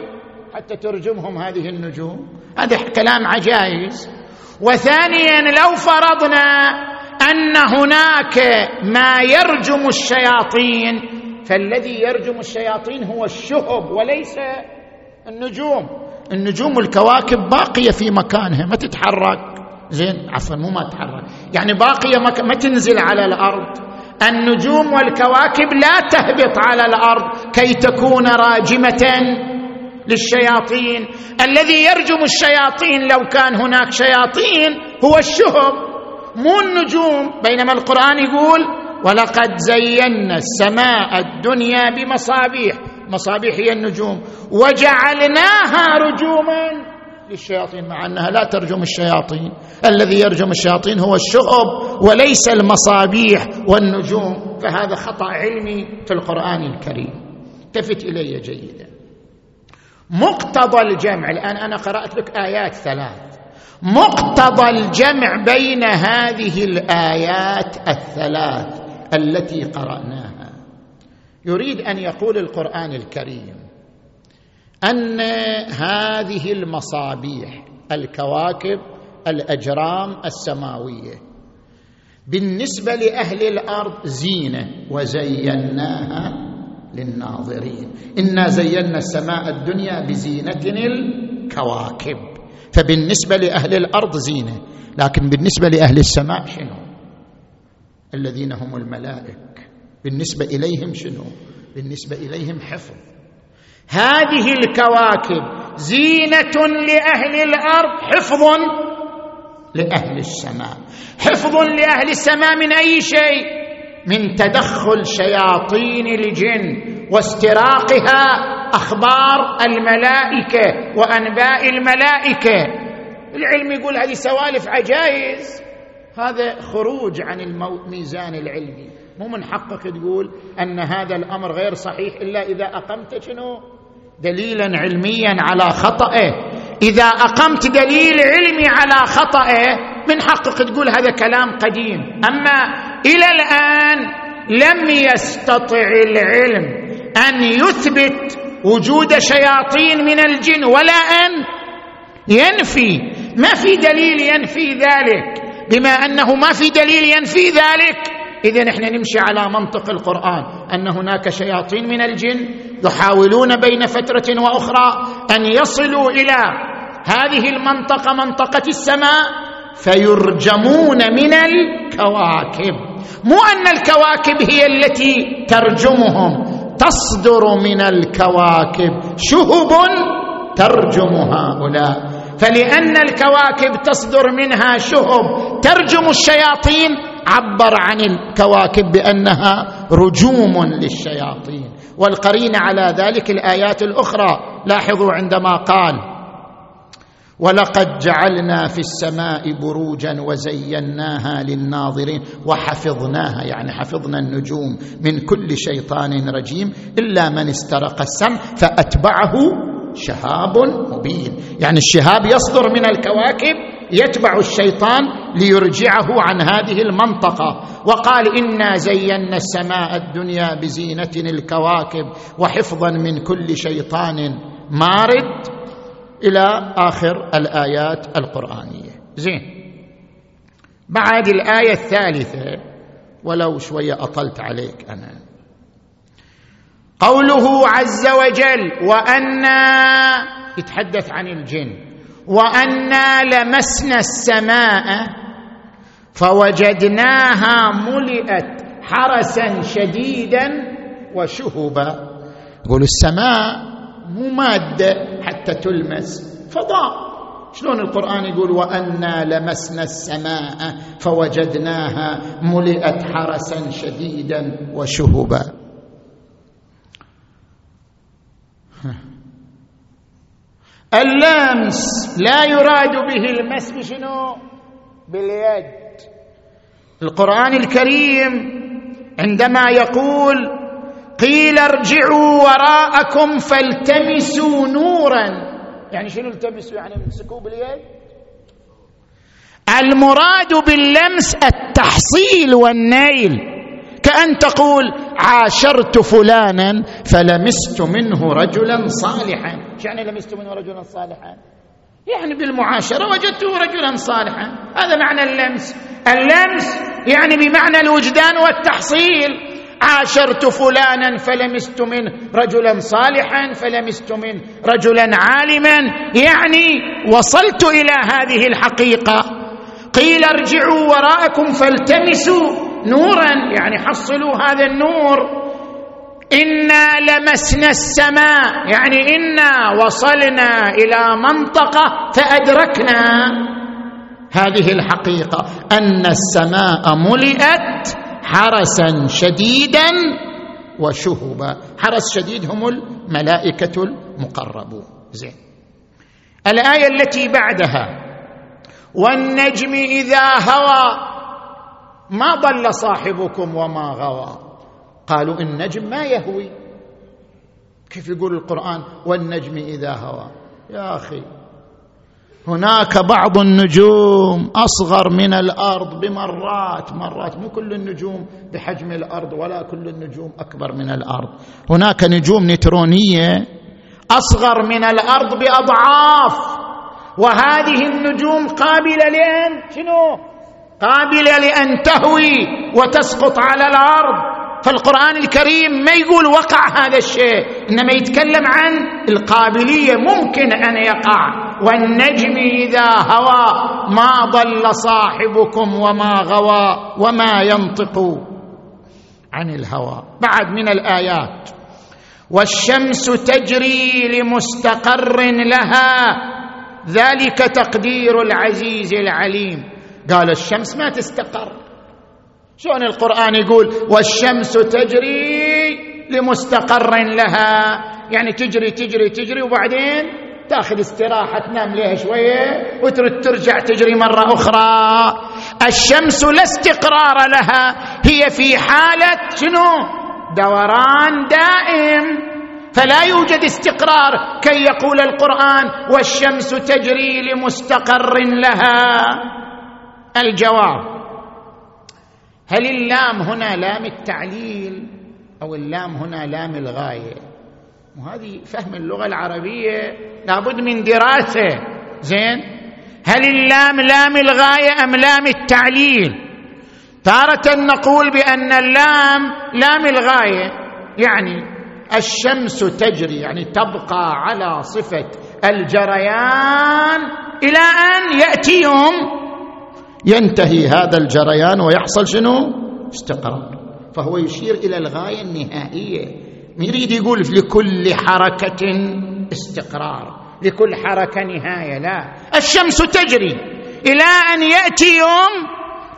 [SPEAKER 2] حتى ترجمهم هذه النجوم. هذا كلام عجائز وثانيا لو فرضنا أن هناك ما يرجم الشياطين فالذي يرجم الشياطين هو الشهب وليس النجوم. النجوم والكواكب باقية في مكانها ما تتحرك. زين عفوا مو ما تتحرك. يعني باقية ما, ما تنزل على الأرض. النجوم والكواكب لا تهبط على الأرض كي تكون راجمة للشياطين. الذي يرجم الشياطين لو كان هناك شياطين هو الشهب. مو النجوم بينما القرآن يقول ولقد زينا السماء الدنيا بمصابيح مصابيح هي النجوم. وجعلناها رجوما للشياطين مع أنها لا ترجم الشياطين. الذي يرجم الشياطين هو الشهب وليس المصابيح والنجوم. فهذا خطأ علمي في القرآن الكريم. التفت إلي جيدا. مقتضى الجمع الآن أنا قرأت لك آيات ثلاث. مقتضى الجمع بين هذه الآيات الثلاث التي قرأناها. يريد أن يقول القرآن الكريم أن هذه المصابيح الكواكب الأجرام السماوية بالنسبة لأهل الأرض زينة وزيناها للناظرين. إنا زينا السماء الدنيا بزينة الكواكب. فبالنسبة لأهل الأرض زينة لكن بالنسبة لأهل السماء شنو؟ الذين هم الملائك. بالنسبة إليهم شنو؟ بالنسبة إليهم حفظ. هذه الكواكب زينة لأهل الأرض حفظ لأهل السماء. حفظ لأهل السماء من أي شيء؟ من تدخل شياطين الجن واستراقها أخبار الملائكة وأنباء الملائكة. العلم يقول هذه سوالف عجائز هذا خروج عن الميزان العلمي مو من حقك تقول أن هذا الأمر غير صحيح إلا إذا أقمت شنو؟ دليلا علميا على خطئه إذا أقمت دليل علمي على خطئه من حقك تقول هذا كلام قديم. أما إلى الآن لم يستطع العلم أن يثبت وجود شياطين من الجن ولا أن ينفي. ما في دليل ينفي ذلك. بما أنه ما في دليل ينفي ذلك. إذا نحن نمشي على منطق القرآن. أن هناك شياطين من الجن يحاولون بين فترة وأخرى أن يصلوا إلى هذه المنطقة منطقة السماء فيرجمون من الكواكب. مو أن الكواكب هي التي ترجمهم. تصدر من الكواكب. شهب ترجم هؤلاء. فلأن الكواكب تصدر منها شهب ترجم الشياطين عبر عن الكواكب بأنها رجوم للشياطين. والقرين على ذلك الآيات الأخرى. لاحظوا عندما قال ولقد جعلنا في السماء بروجا وزيناها للناظرين وحفظناها يعني حفظنا النجوم من كل شيطان رجيم إلا من استرق السمع فأتبعه شهاب مبين. يعني الشهاب يصدر من الكواكب يتبع الشيطان ليرجعه عن هذه المنطقة. وقال إنا زينا السماء الدنيا بزينة الكواكب وحفظا من كل شيطان مارد. إلى آخر الآيات القرآنية. زين. بعد الآية الثالثة ولو شوية أطلت عليك أنا. قوله عز وجل وأنا يتحدث عن الجن. وأنا لمسنا السماء فوجدناها ملئت حرسا شديدا وشهبا. يقول السماء مو مادة حتى تلمس. فضاء. شلون القرآن يقول وأنا لمسنا السماء فوجدناها ملئت حرسا شديدا وشهبا. اللمس لا يراد به المس بشنو باليد. القرآن الكريم عندما يقول قيل ارجعوا وراءكم فالتمسوا نورا. يعني شنو التمسوا؟ يعني امسكوه باليد. المراد باللمس التحصيل والنيل. كأن تقول عاشرت فلانا فلمست منه رجلا صالحا. يعني لمست منه رجلا صالحا؟ يعني بالمعاشرة وجدته رجلا صالحا. هذا معنى اللمس. اللمس يعني بمعنى الوجدان والتحصيل. عاشرت فلانا فلمست منه رجلا صالحا فلمست منه رجلا عالما. يعني وصلت إلى هذه الحقيقة. قيل ارجعوا وراءكم فالتمسوا نورا يعني حصلوا هذا النور. إنا لمسنا السماء يعني إنا وصلنا إلى منطقة فأدركنا هذه الحقيقة أن السماء ملئت حرسا شديدا وشهبا. حرس شديد هم الملائكة المقربون. زين. الآية التي بعدها والنجم إذا هوى ما ضل صاحبكم وما غوى. قالوا النجم ما يهوي. كيف يقول القرآن؟ والنجم إذا هوى. يا أخي هناك بعض النجوم أصغر من الأرض بمرات مرات. مو كل النجوم بحجم الأرض ولا كل النجوم أكبر من الأرض. هناك نجوم نيترونية أصغر من الأرض بأضعاف. وهذه النجوم قابلة لأن شنو؟ قابلة لأن تهوي وتسقط على الأرض. فالقرآن الكريم ما يقول وقع هذا الشيء إنما يتكلم عن القابلية ممكن أن يقع والنجم إذا هوى ما ضل صاحبكم وما غوى وما ينطق عن الهوى. بعد من الآيات والشمس تجري لمستقر لها ذلك تقدير العزيز العليم. قال الشمس ما تستقر. شلون القرآن يقول والشمس تجري لمستقر لها. يعني تجري تجري تجري وبعدين تأخذ استراحة تنام لها شوية وترد ترجع تجري مرة أخرى. الشمس لا استقرار لها. هي في حالة شنو؟ دوران دائم. فلا يوجد استقرار كي يقول القرآن والشمس تجري لمستقر لها. الجواب. هل اللام هنا لام التعليل أو اللام هنا لام الغاية؟ وهذه فهم اللغة العربية لابد من دراسة. زين؟ هل اللام لام الغاية أم لام التعليل؟ تارة نقول بأن اللام لام الغاية يعني الشمس تجري يعني تبقى على صفة الجريان إلى أن ياتي يوم ينتهي هذا الجريان ويحصل شنو؟ استقرار. فهو يشير إلى الغاية النهائية. يريد يقول لكل حركة استقرار لكل حركة نهاية لا. الشمس تجري إلى أن يأتي يوم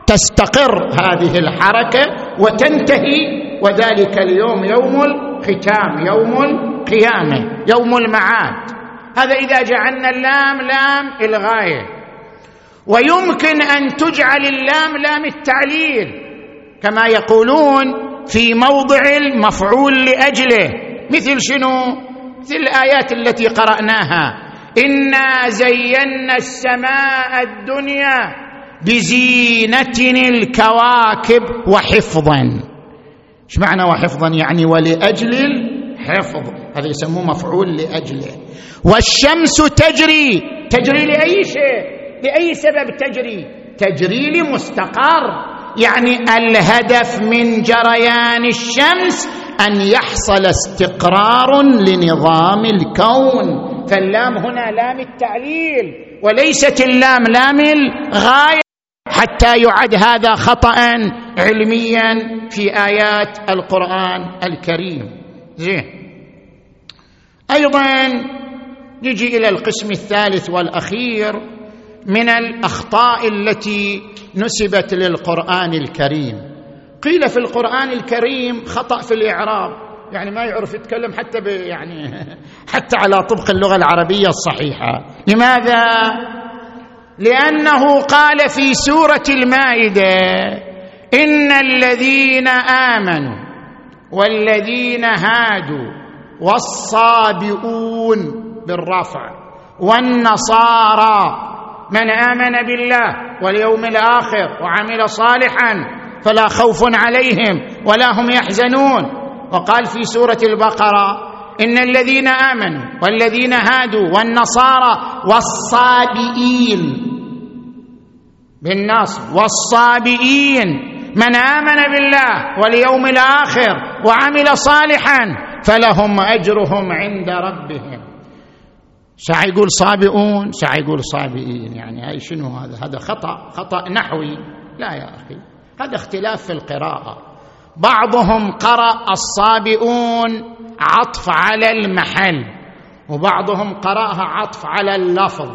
[SPEAKER 2] تستقر هذه الحركة وتنتهي وذلك اليوم يوم الختام يوم القيامة يوم المعاد. هذا إذا جعلنا اللام لام الغايه ويمكن أن تجعل اللام لام التعليل كما يقولون في موضع المفعول لأجله. مثل شنو؟ مثل الآيات التي قرأناها. إنا زينا السماء الدنيا بزينة الكواكب وحفظا. إيش معنى وحفظا؟ يعني ولأجل الحفظ. هذا يسموه مفعول لأجله. والشمس تجري. تجري لأي شيء؟ لأي سبب؟ تجري. تجري لمستقر. يعني الهدف من جريان الشمس أن يحصل استقرار لنظام الكون. فاللام هنا لام التعليل وليست اللام لام الغاية. حتى يعد هذا خطأ علميا في آيات القرآن الكريم. زين. أيضا نجي إلى القسم الثالث والأخير. من الأخطاء التي نسبت للقرآن الكريم. قيل في القرآن الكريم خطأ في الإعراب. يعني ما يعرف يتكلم حتى يعني حتى على طبق اللغة العربية الصحيحة. لماذا؟ لأنه قال في سورة المائدة إن الذين آمنوا والذين هادوا والصابئون بالرفع والنصارى من آمن بالله واليوم الآخر وعمل صالحا فلا خوف عليهم ولا هم يحزنون. وقال في سورة البقرة إن الذين آمنوا والذين هادوا والنصارى والصابئين بالنصب والصابئين من آمن بالله واليوم الآخر وعمل صالحا فلهم أجرهم عند ربهم. ساعة يقول صابئون ساعة يقول صابئين. يعني هاي شنو هذا؟ هذا خطأ خطأ نحوي. لا يا أخي هذا اختلاف في القراءة. بعضهم قرأ الصابئون عطف على المحل وبعضهم قرأها عطف على اللفظ.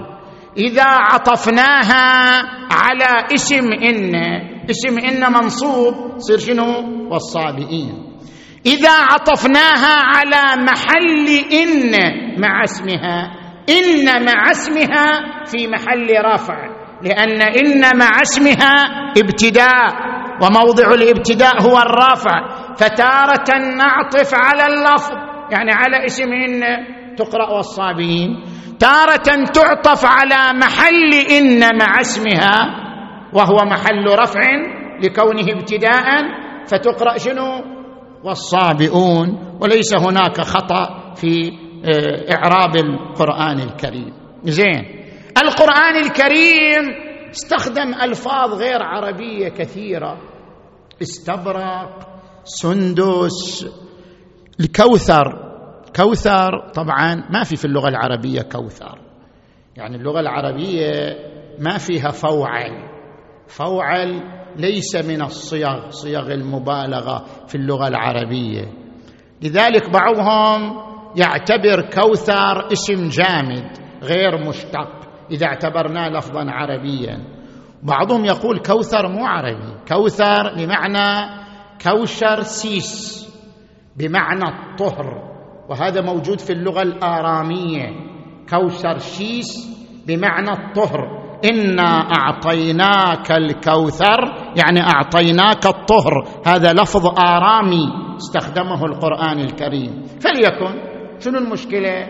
[SPEAKER 2] إذا عطفناها على اسم إن اسم إن منصوب صير شنو؟ والصابئين. إذا عطفناها على محل إن مع اسمها إن مع اسمها في محل رفع لأن إن مع اسمها ابتداء وموضع الابتداء هو الرفع فتارة نعطف على اللفظ يعني على اسم إن تقرأ والصابين تارة تعطف على محل إن مع اسمها وهو محل رفع لكونه ابتداء. فتقرأ شنو؟ والصابئون. وليس هناك خطأ في آه، إعراب القرآن الكريم. زين. القرآن الكريم استخدم ألفاظ غير عربية كثيرة. استبرق سندس الكوثر. كوثر طبعا ما في في اللغة العربية كوثر. يعني اللغة العربية ما فيها فوعل. فوعل ليس من الصيغ صيغ المبالغة في اللغة العربية. لذلك بعضهم يعتبر كوثر اسم جامد غير مشتق إذا اعتبرناه لفظا عربيا. بعضهم يقول كوثر مو عربي كوثر بمعنى كوشر سيس بمعنى الطهر وهذا موجود في اللغة الآرامية. كوثر شيس بمعنى الطهر. إنا أعطيناك الكوثر يعني أعطيناك الطهر. هذا لفظ آرامي استخدمه القرآن الكريم. فليكن شنو المشكلة؟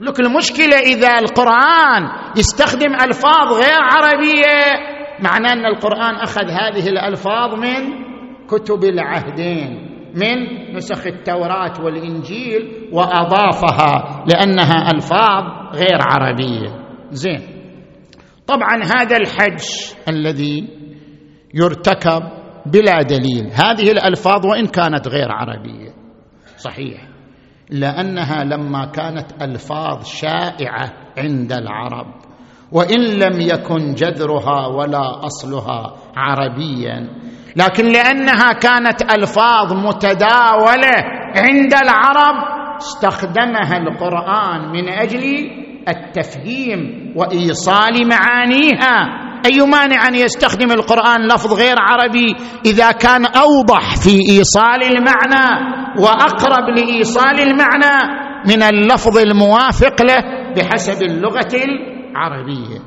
[SPEAKER 2] لك المشكلة إذا القرآن يستخدم ألفاظ غير عربية معناه أن القرآن أخذ هذه الألفاظ من كتب العهدين من نسخ التوراة والإنجيل وأضافها لأنها ألفاظ غير عربية. زين. طبعا هذا الحج الذي يرتكب بلا دليل. هذه الألفاظ وإن كانت غير عربية. صحيح. لأنها لما كانت ألفاظ شائعة عند العرب. وإن لم يكن جذرها ولا أصلها عربيا. لكن لأنها كانت ألفاظ متداولة عند العرب استخدمها القرآن من أجل التفهيم وإيصال معانيها. أي مانع أن يستخدم القرآن لفظ غير عربي إذا كان أوضح في إيصال المعنى وأقرب لإيصال المعنى من اللفظ الموافق له بحسب اللغة العربية.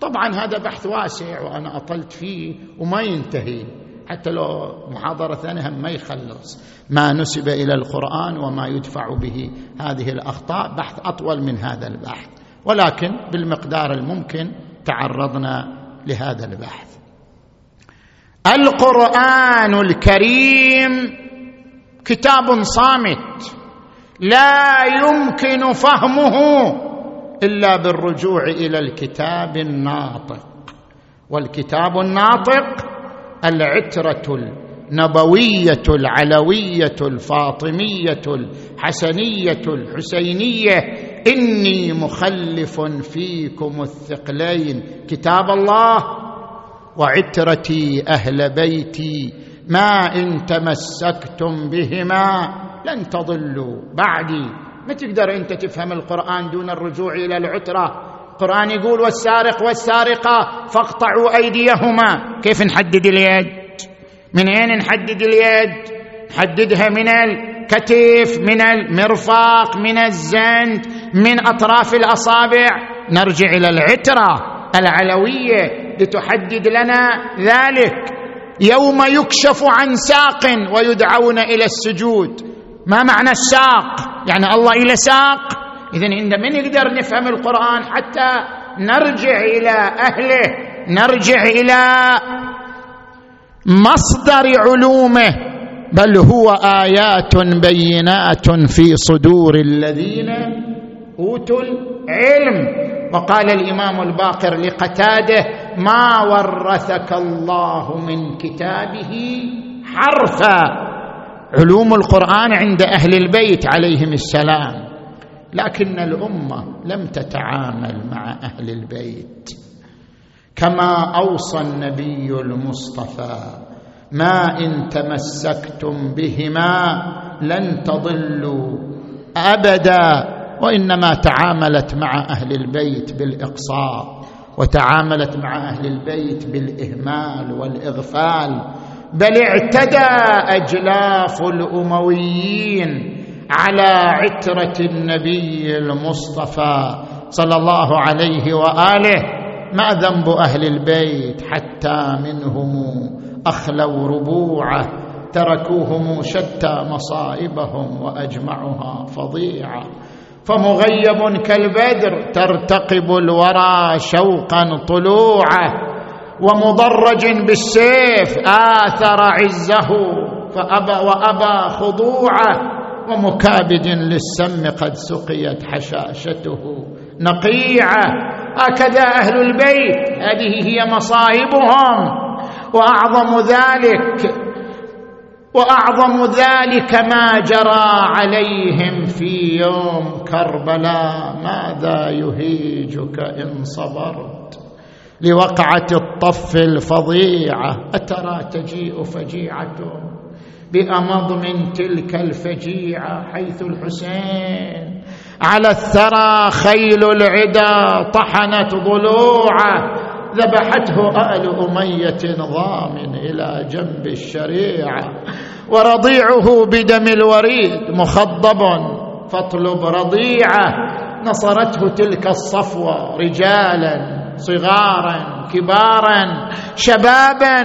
[SPEAKER 2] طبعا هذا بحث واسع وأنا أطلت فيه وما ينتهي. حتى لو محاضرة ثانية ما يخلص. ما نسب إلى القرآن وما يدفع به هذه الأخطاء. بحث أطول من هذا البحث. ولكن بالمقدار الممكن تعرضنا لهذا البحث. القرآن الكريم كتاب صامت لا يمكن فهمه إلا بالرجوع إلى الكتاب الناطق. والكتاب الناطق العترة النبوية العلوية الفاطمية الحسنية الحسينية إني مخلف فيكم الثقلين. كتاب الله. وعترتي أهل بيتي. ما إن تمسكتم بهما لن تضلوا بعدي. ما تقدر أنت تفهم القرآن دون الرجوع إلى العترة؟ القرآن يقول والسارق والسارقة فاقطعوا أيديهما. كيف نحدد اليد؟ من أين نحدد اليد؟ نحددها من الكتف من المرفق من الزند. من أطراف الأصابع. نرجع إلى العترة العلوية لتحدد لنا ذلك. يوم يكشف عن ساق ويدعون إلى السجود. ما معنى الساق؟ يعني الله إلى ساق؟ اذا عند من يقدر نفهم القرآن حتى نرجع إلى أهله نرجع إلى مصدر علومه. بل هو آيات بينات في صدور الذين اوتوا العلم. وقال الإمام الباقر لقتاده ما ورثك الله من كتابه حرفا. علوم القرآن عند أهل البيت عليهم السلام. لكن الأمة لم تتعامل مع أهل البيت. كما أوصى النبي المصطفى ما إن تمسكتم بهما لن تضلوا أبدا. وإنما تعاملت مع أهل البيت بالإقصاء وتعاملت مع أهل البيت بالإهمال والإغفال بل اعتدى أجلاف الأمويين على عترة النبي المصطفى صلى الله عليه وآله ما ذنب أهل البيت حتى منهم أخلوا ربوعه تركوهم شتى مصائبهم وأجمعها فظيعة. فمغيب كالبدر ترتقب الورى شوقا طلوعه ومضرج بالسيف آثر عزه فأبى وأبى خضوعه ومكابد للسم قد سقيت حشاشته نقيعه. هكذا أهل البيت هذه هي مصائبهم وأعظم ذلك وأعظم ذلك ما جرى عليهم في يوم كربلاء. ماذا يهيجك إن صبرت؟ لوقعة الطف الفظيعة. أترى تجيء فجيعه بأمض من تلك الفجيعة حيث الحسين. على الثرى خيل العدا طحنت ضلوعه ذبحته آل أمية ضامن إلى جنب الشريعة ورضيعه بدم الوريد مخضب فاطلب رضيعة. نصرته تلك الصفوة رجالا صغارا كبارا شبابا.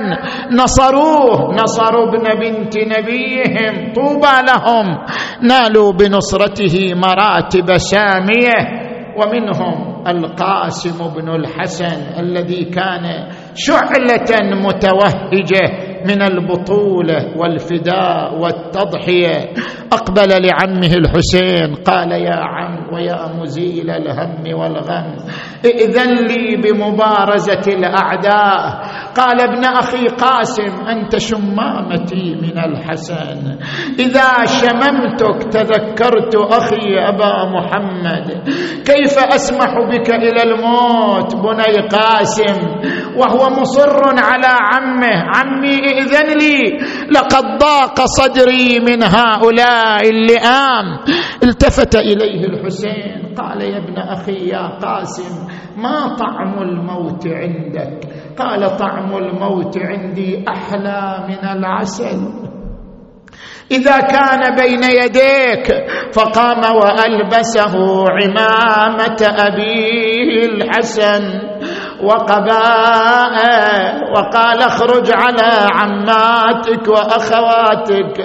[SPEAKER 2] نصروه نصروا ابن بنت نبيهم طوبى لهم. نالوا بنصرته مراتب ساميه ومنهم القاسم بن الحسن الذي كان شعلة متوهجة من البطولة والفداء والتضحية. أقبل لعمه الحسين قال يا عم ويا مزيل الهم والغم. ائذن لي بمبارزة الأعداء. قال ابن أخي قاسم أنت شمامتي من الحسن. إذا شممتك تذكرت أخي أبا محمد. كيف أسمح بك إلى الموت بني قاسم؟ وهو مصر على عمه. عمي ائذن لي. لقد ضاق صدري من هؤلاء اللئام. التفت إليه الحسين. قال يا ابن أخي يا قاسم ما طعم الموت عندك؟ قال طعم الموت عندي أحلى من العسل. إذا كان بين يديك فقام وألبسه عمامة ابيه الحسن. وقبائه وقال اخرج على عماتك وأخواتك.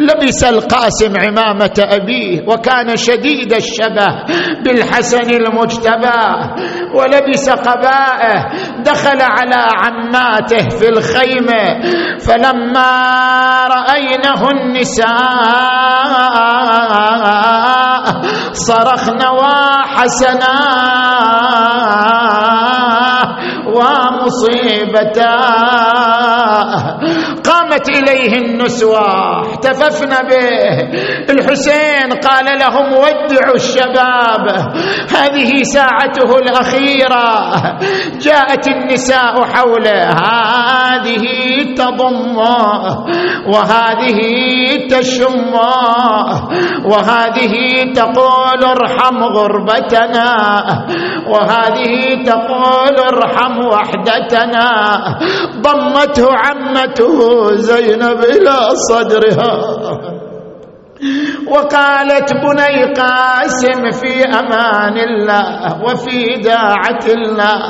[SPEAKER 2] لبس القاسم عمامة أبيه وكان شديد الشبه بالحسن المجتبى. ولبس قبائه دخل على عماته في الخيمه فلما رأينه النساء صرخن وحسنا. ومصيبتاه قامت إليه النسوة احتففن به. الحسين قال لهم ودعوا الشباب هذه ساعته الأخيرة. جاءت النساء حوله هذه تضمه وهذه تشمه وهذه تقول ارحم غربتنا وهذه تقول ارحم وحدتنا. ضمته عمته زينب إلى صدرها. وقالت بني قاسم في أمان الله وفي داعة الله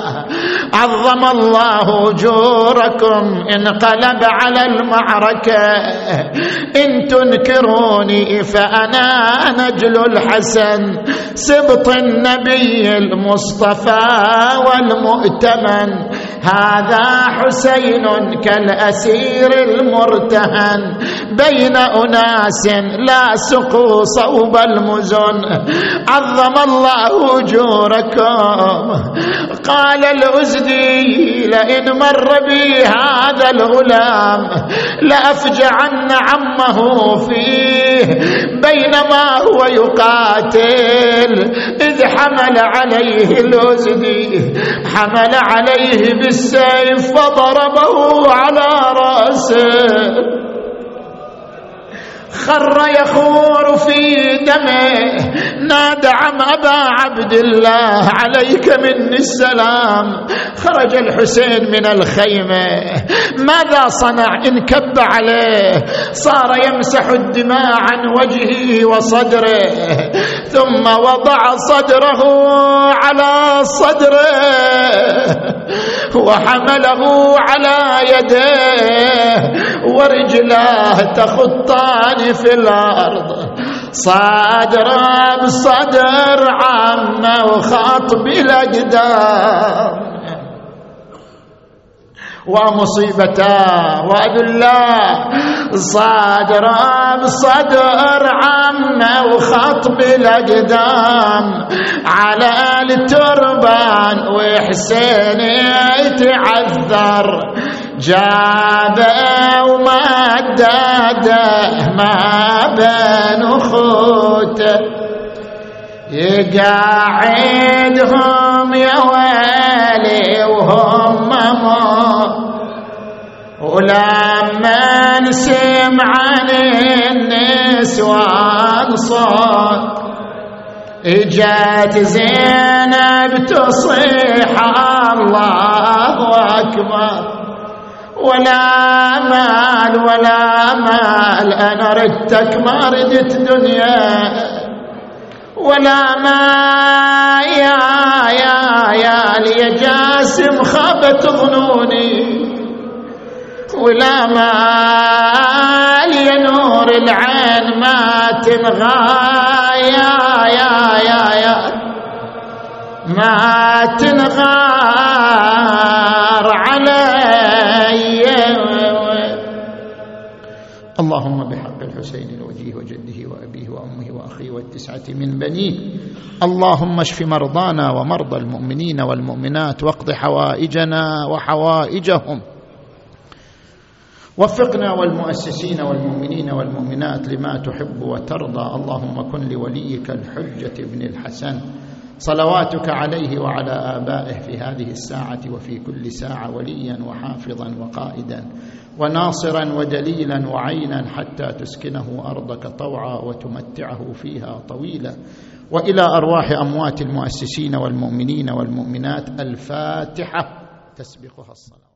[SPEAKER 2] عظم الله أجوركم انقلب على المعركة. إن تنكروني فأنا نجل الحسن سبط النبي المصطفى والمؤتمن. هذا حسين كالأسير المرتهن بين أناس لا سقوا صوب المزن عظم الله أجوركم. قال الأزدي لئن مر بي هذا الغلام لأفجعن عمه فيه. بينما هو يقاتل إذ حمل عليه الأزدي حمل عليه بالسيف فضربه على رأسه. خر يخور في دمه. نادى عم أبا عبد الله عليك مني السلام. خرج الحسين من الخيمة. ماذا صنع انكب عليه؟ صار يمسح الدماء عن وجهه وصدره. ثم وضع صدره على صدره. وحمله على يديه. ورجلاه تخطان في الأرض. صدر بصدر عمه وخاط بالاقدام ومصيبتا وأذلا صدر بصدر عمه وخط بالأقدام على التربان وحسين يتعذر. جابه ومدده ما بين اخوته يقعدهم يا ويلي وهم موت ولما سمع عن النسوان صوت اجت زينب تصيح الله أكبر. ولا مال ولا مال أنا ردتك ما ردت دنيا. ولا ما يا يا يا لي جاسم خابت ظنوني ولا ما لي نور العين ما تنغى يا يا يا يا. ما تنغار علي. اللهم بحق الحسين الوجيه وجده وأبيه وأمه وأخيه والتسعة من بنيه. اللهم اشف مرضانا ومرضى المؤمنين والمؤمنات واقض حوائجنا وحوائجهم. وفقنا والمؤسسين والمؤمنين والمؤمنات لما تحب وترضى. اللهم كن لوليك الحجة ابن الحسن. صلواتك عليه وعلى آبائه في هذه الساعة وفي كل ساعة وليا وحافظا وقائدا. وناصرا ودليلا وعينا حتى تسكنه أرضك طوعا وتمتعه فيها طويلا. وإلى أرواح أموات المؤسسين والمؤمنين والمؤمنات الفاتحة تسبقها الصلاة.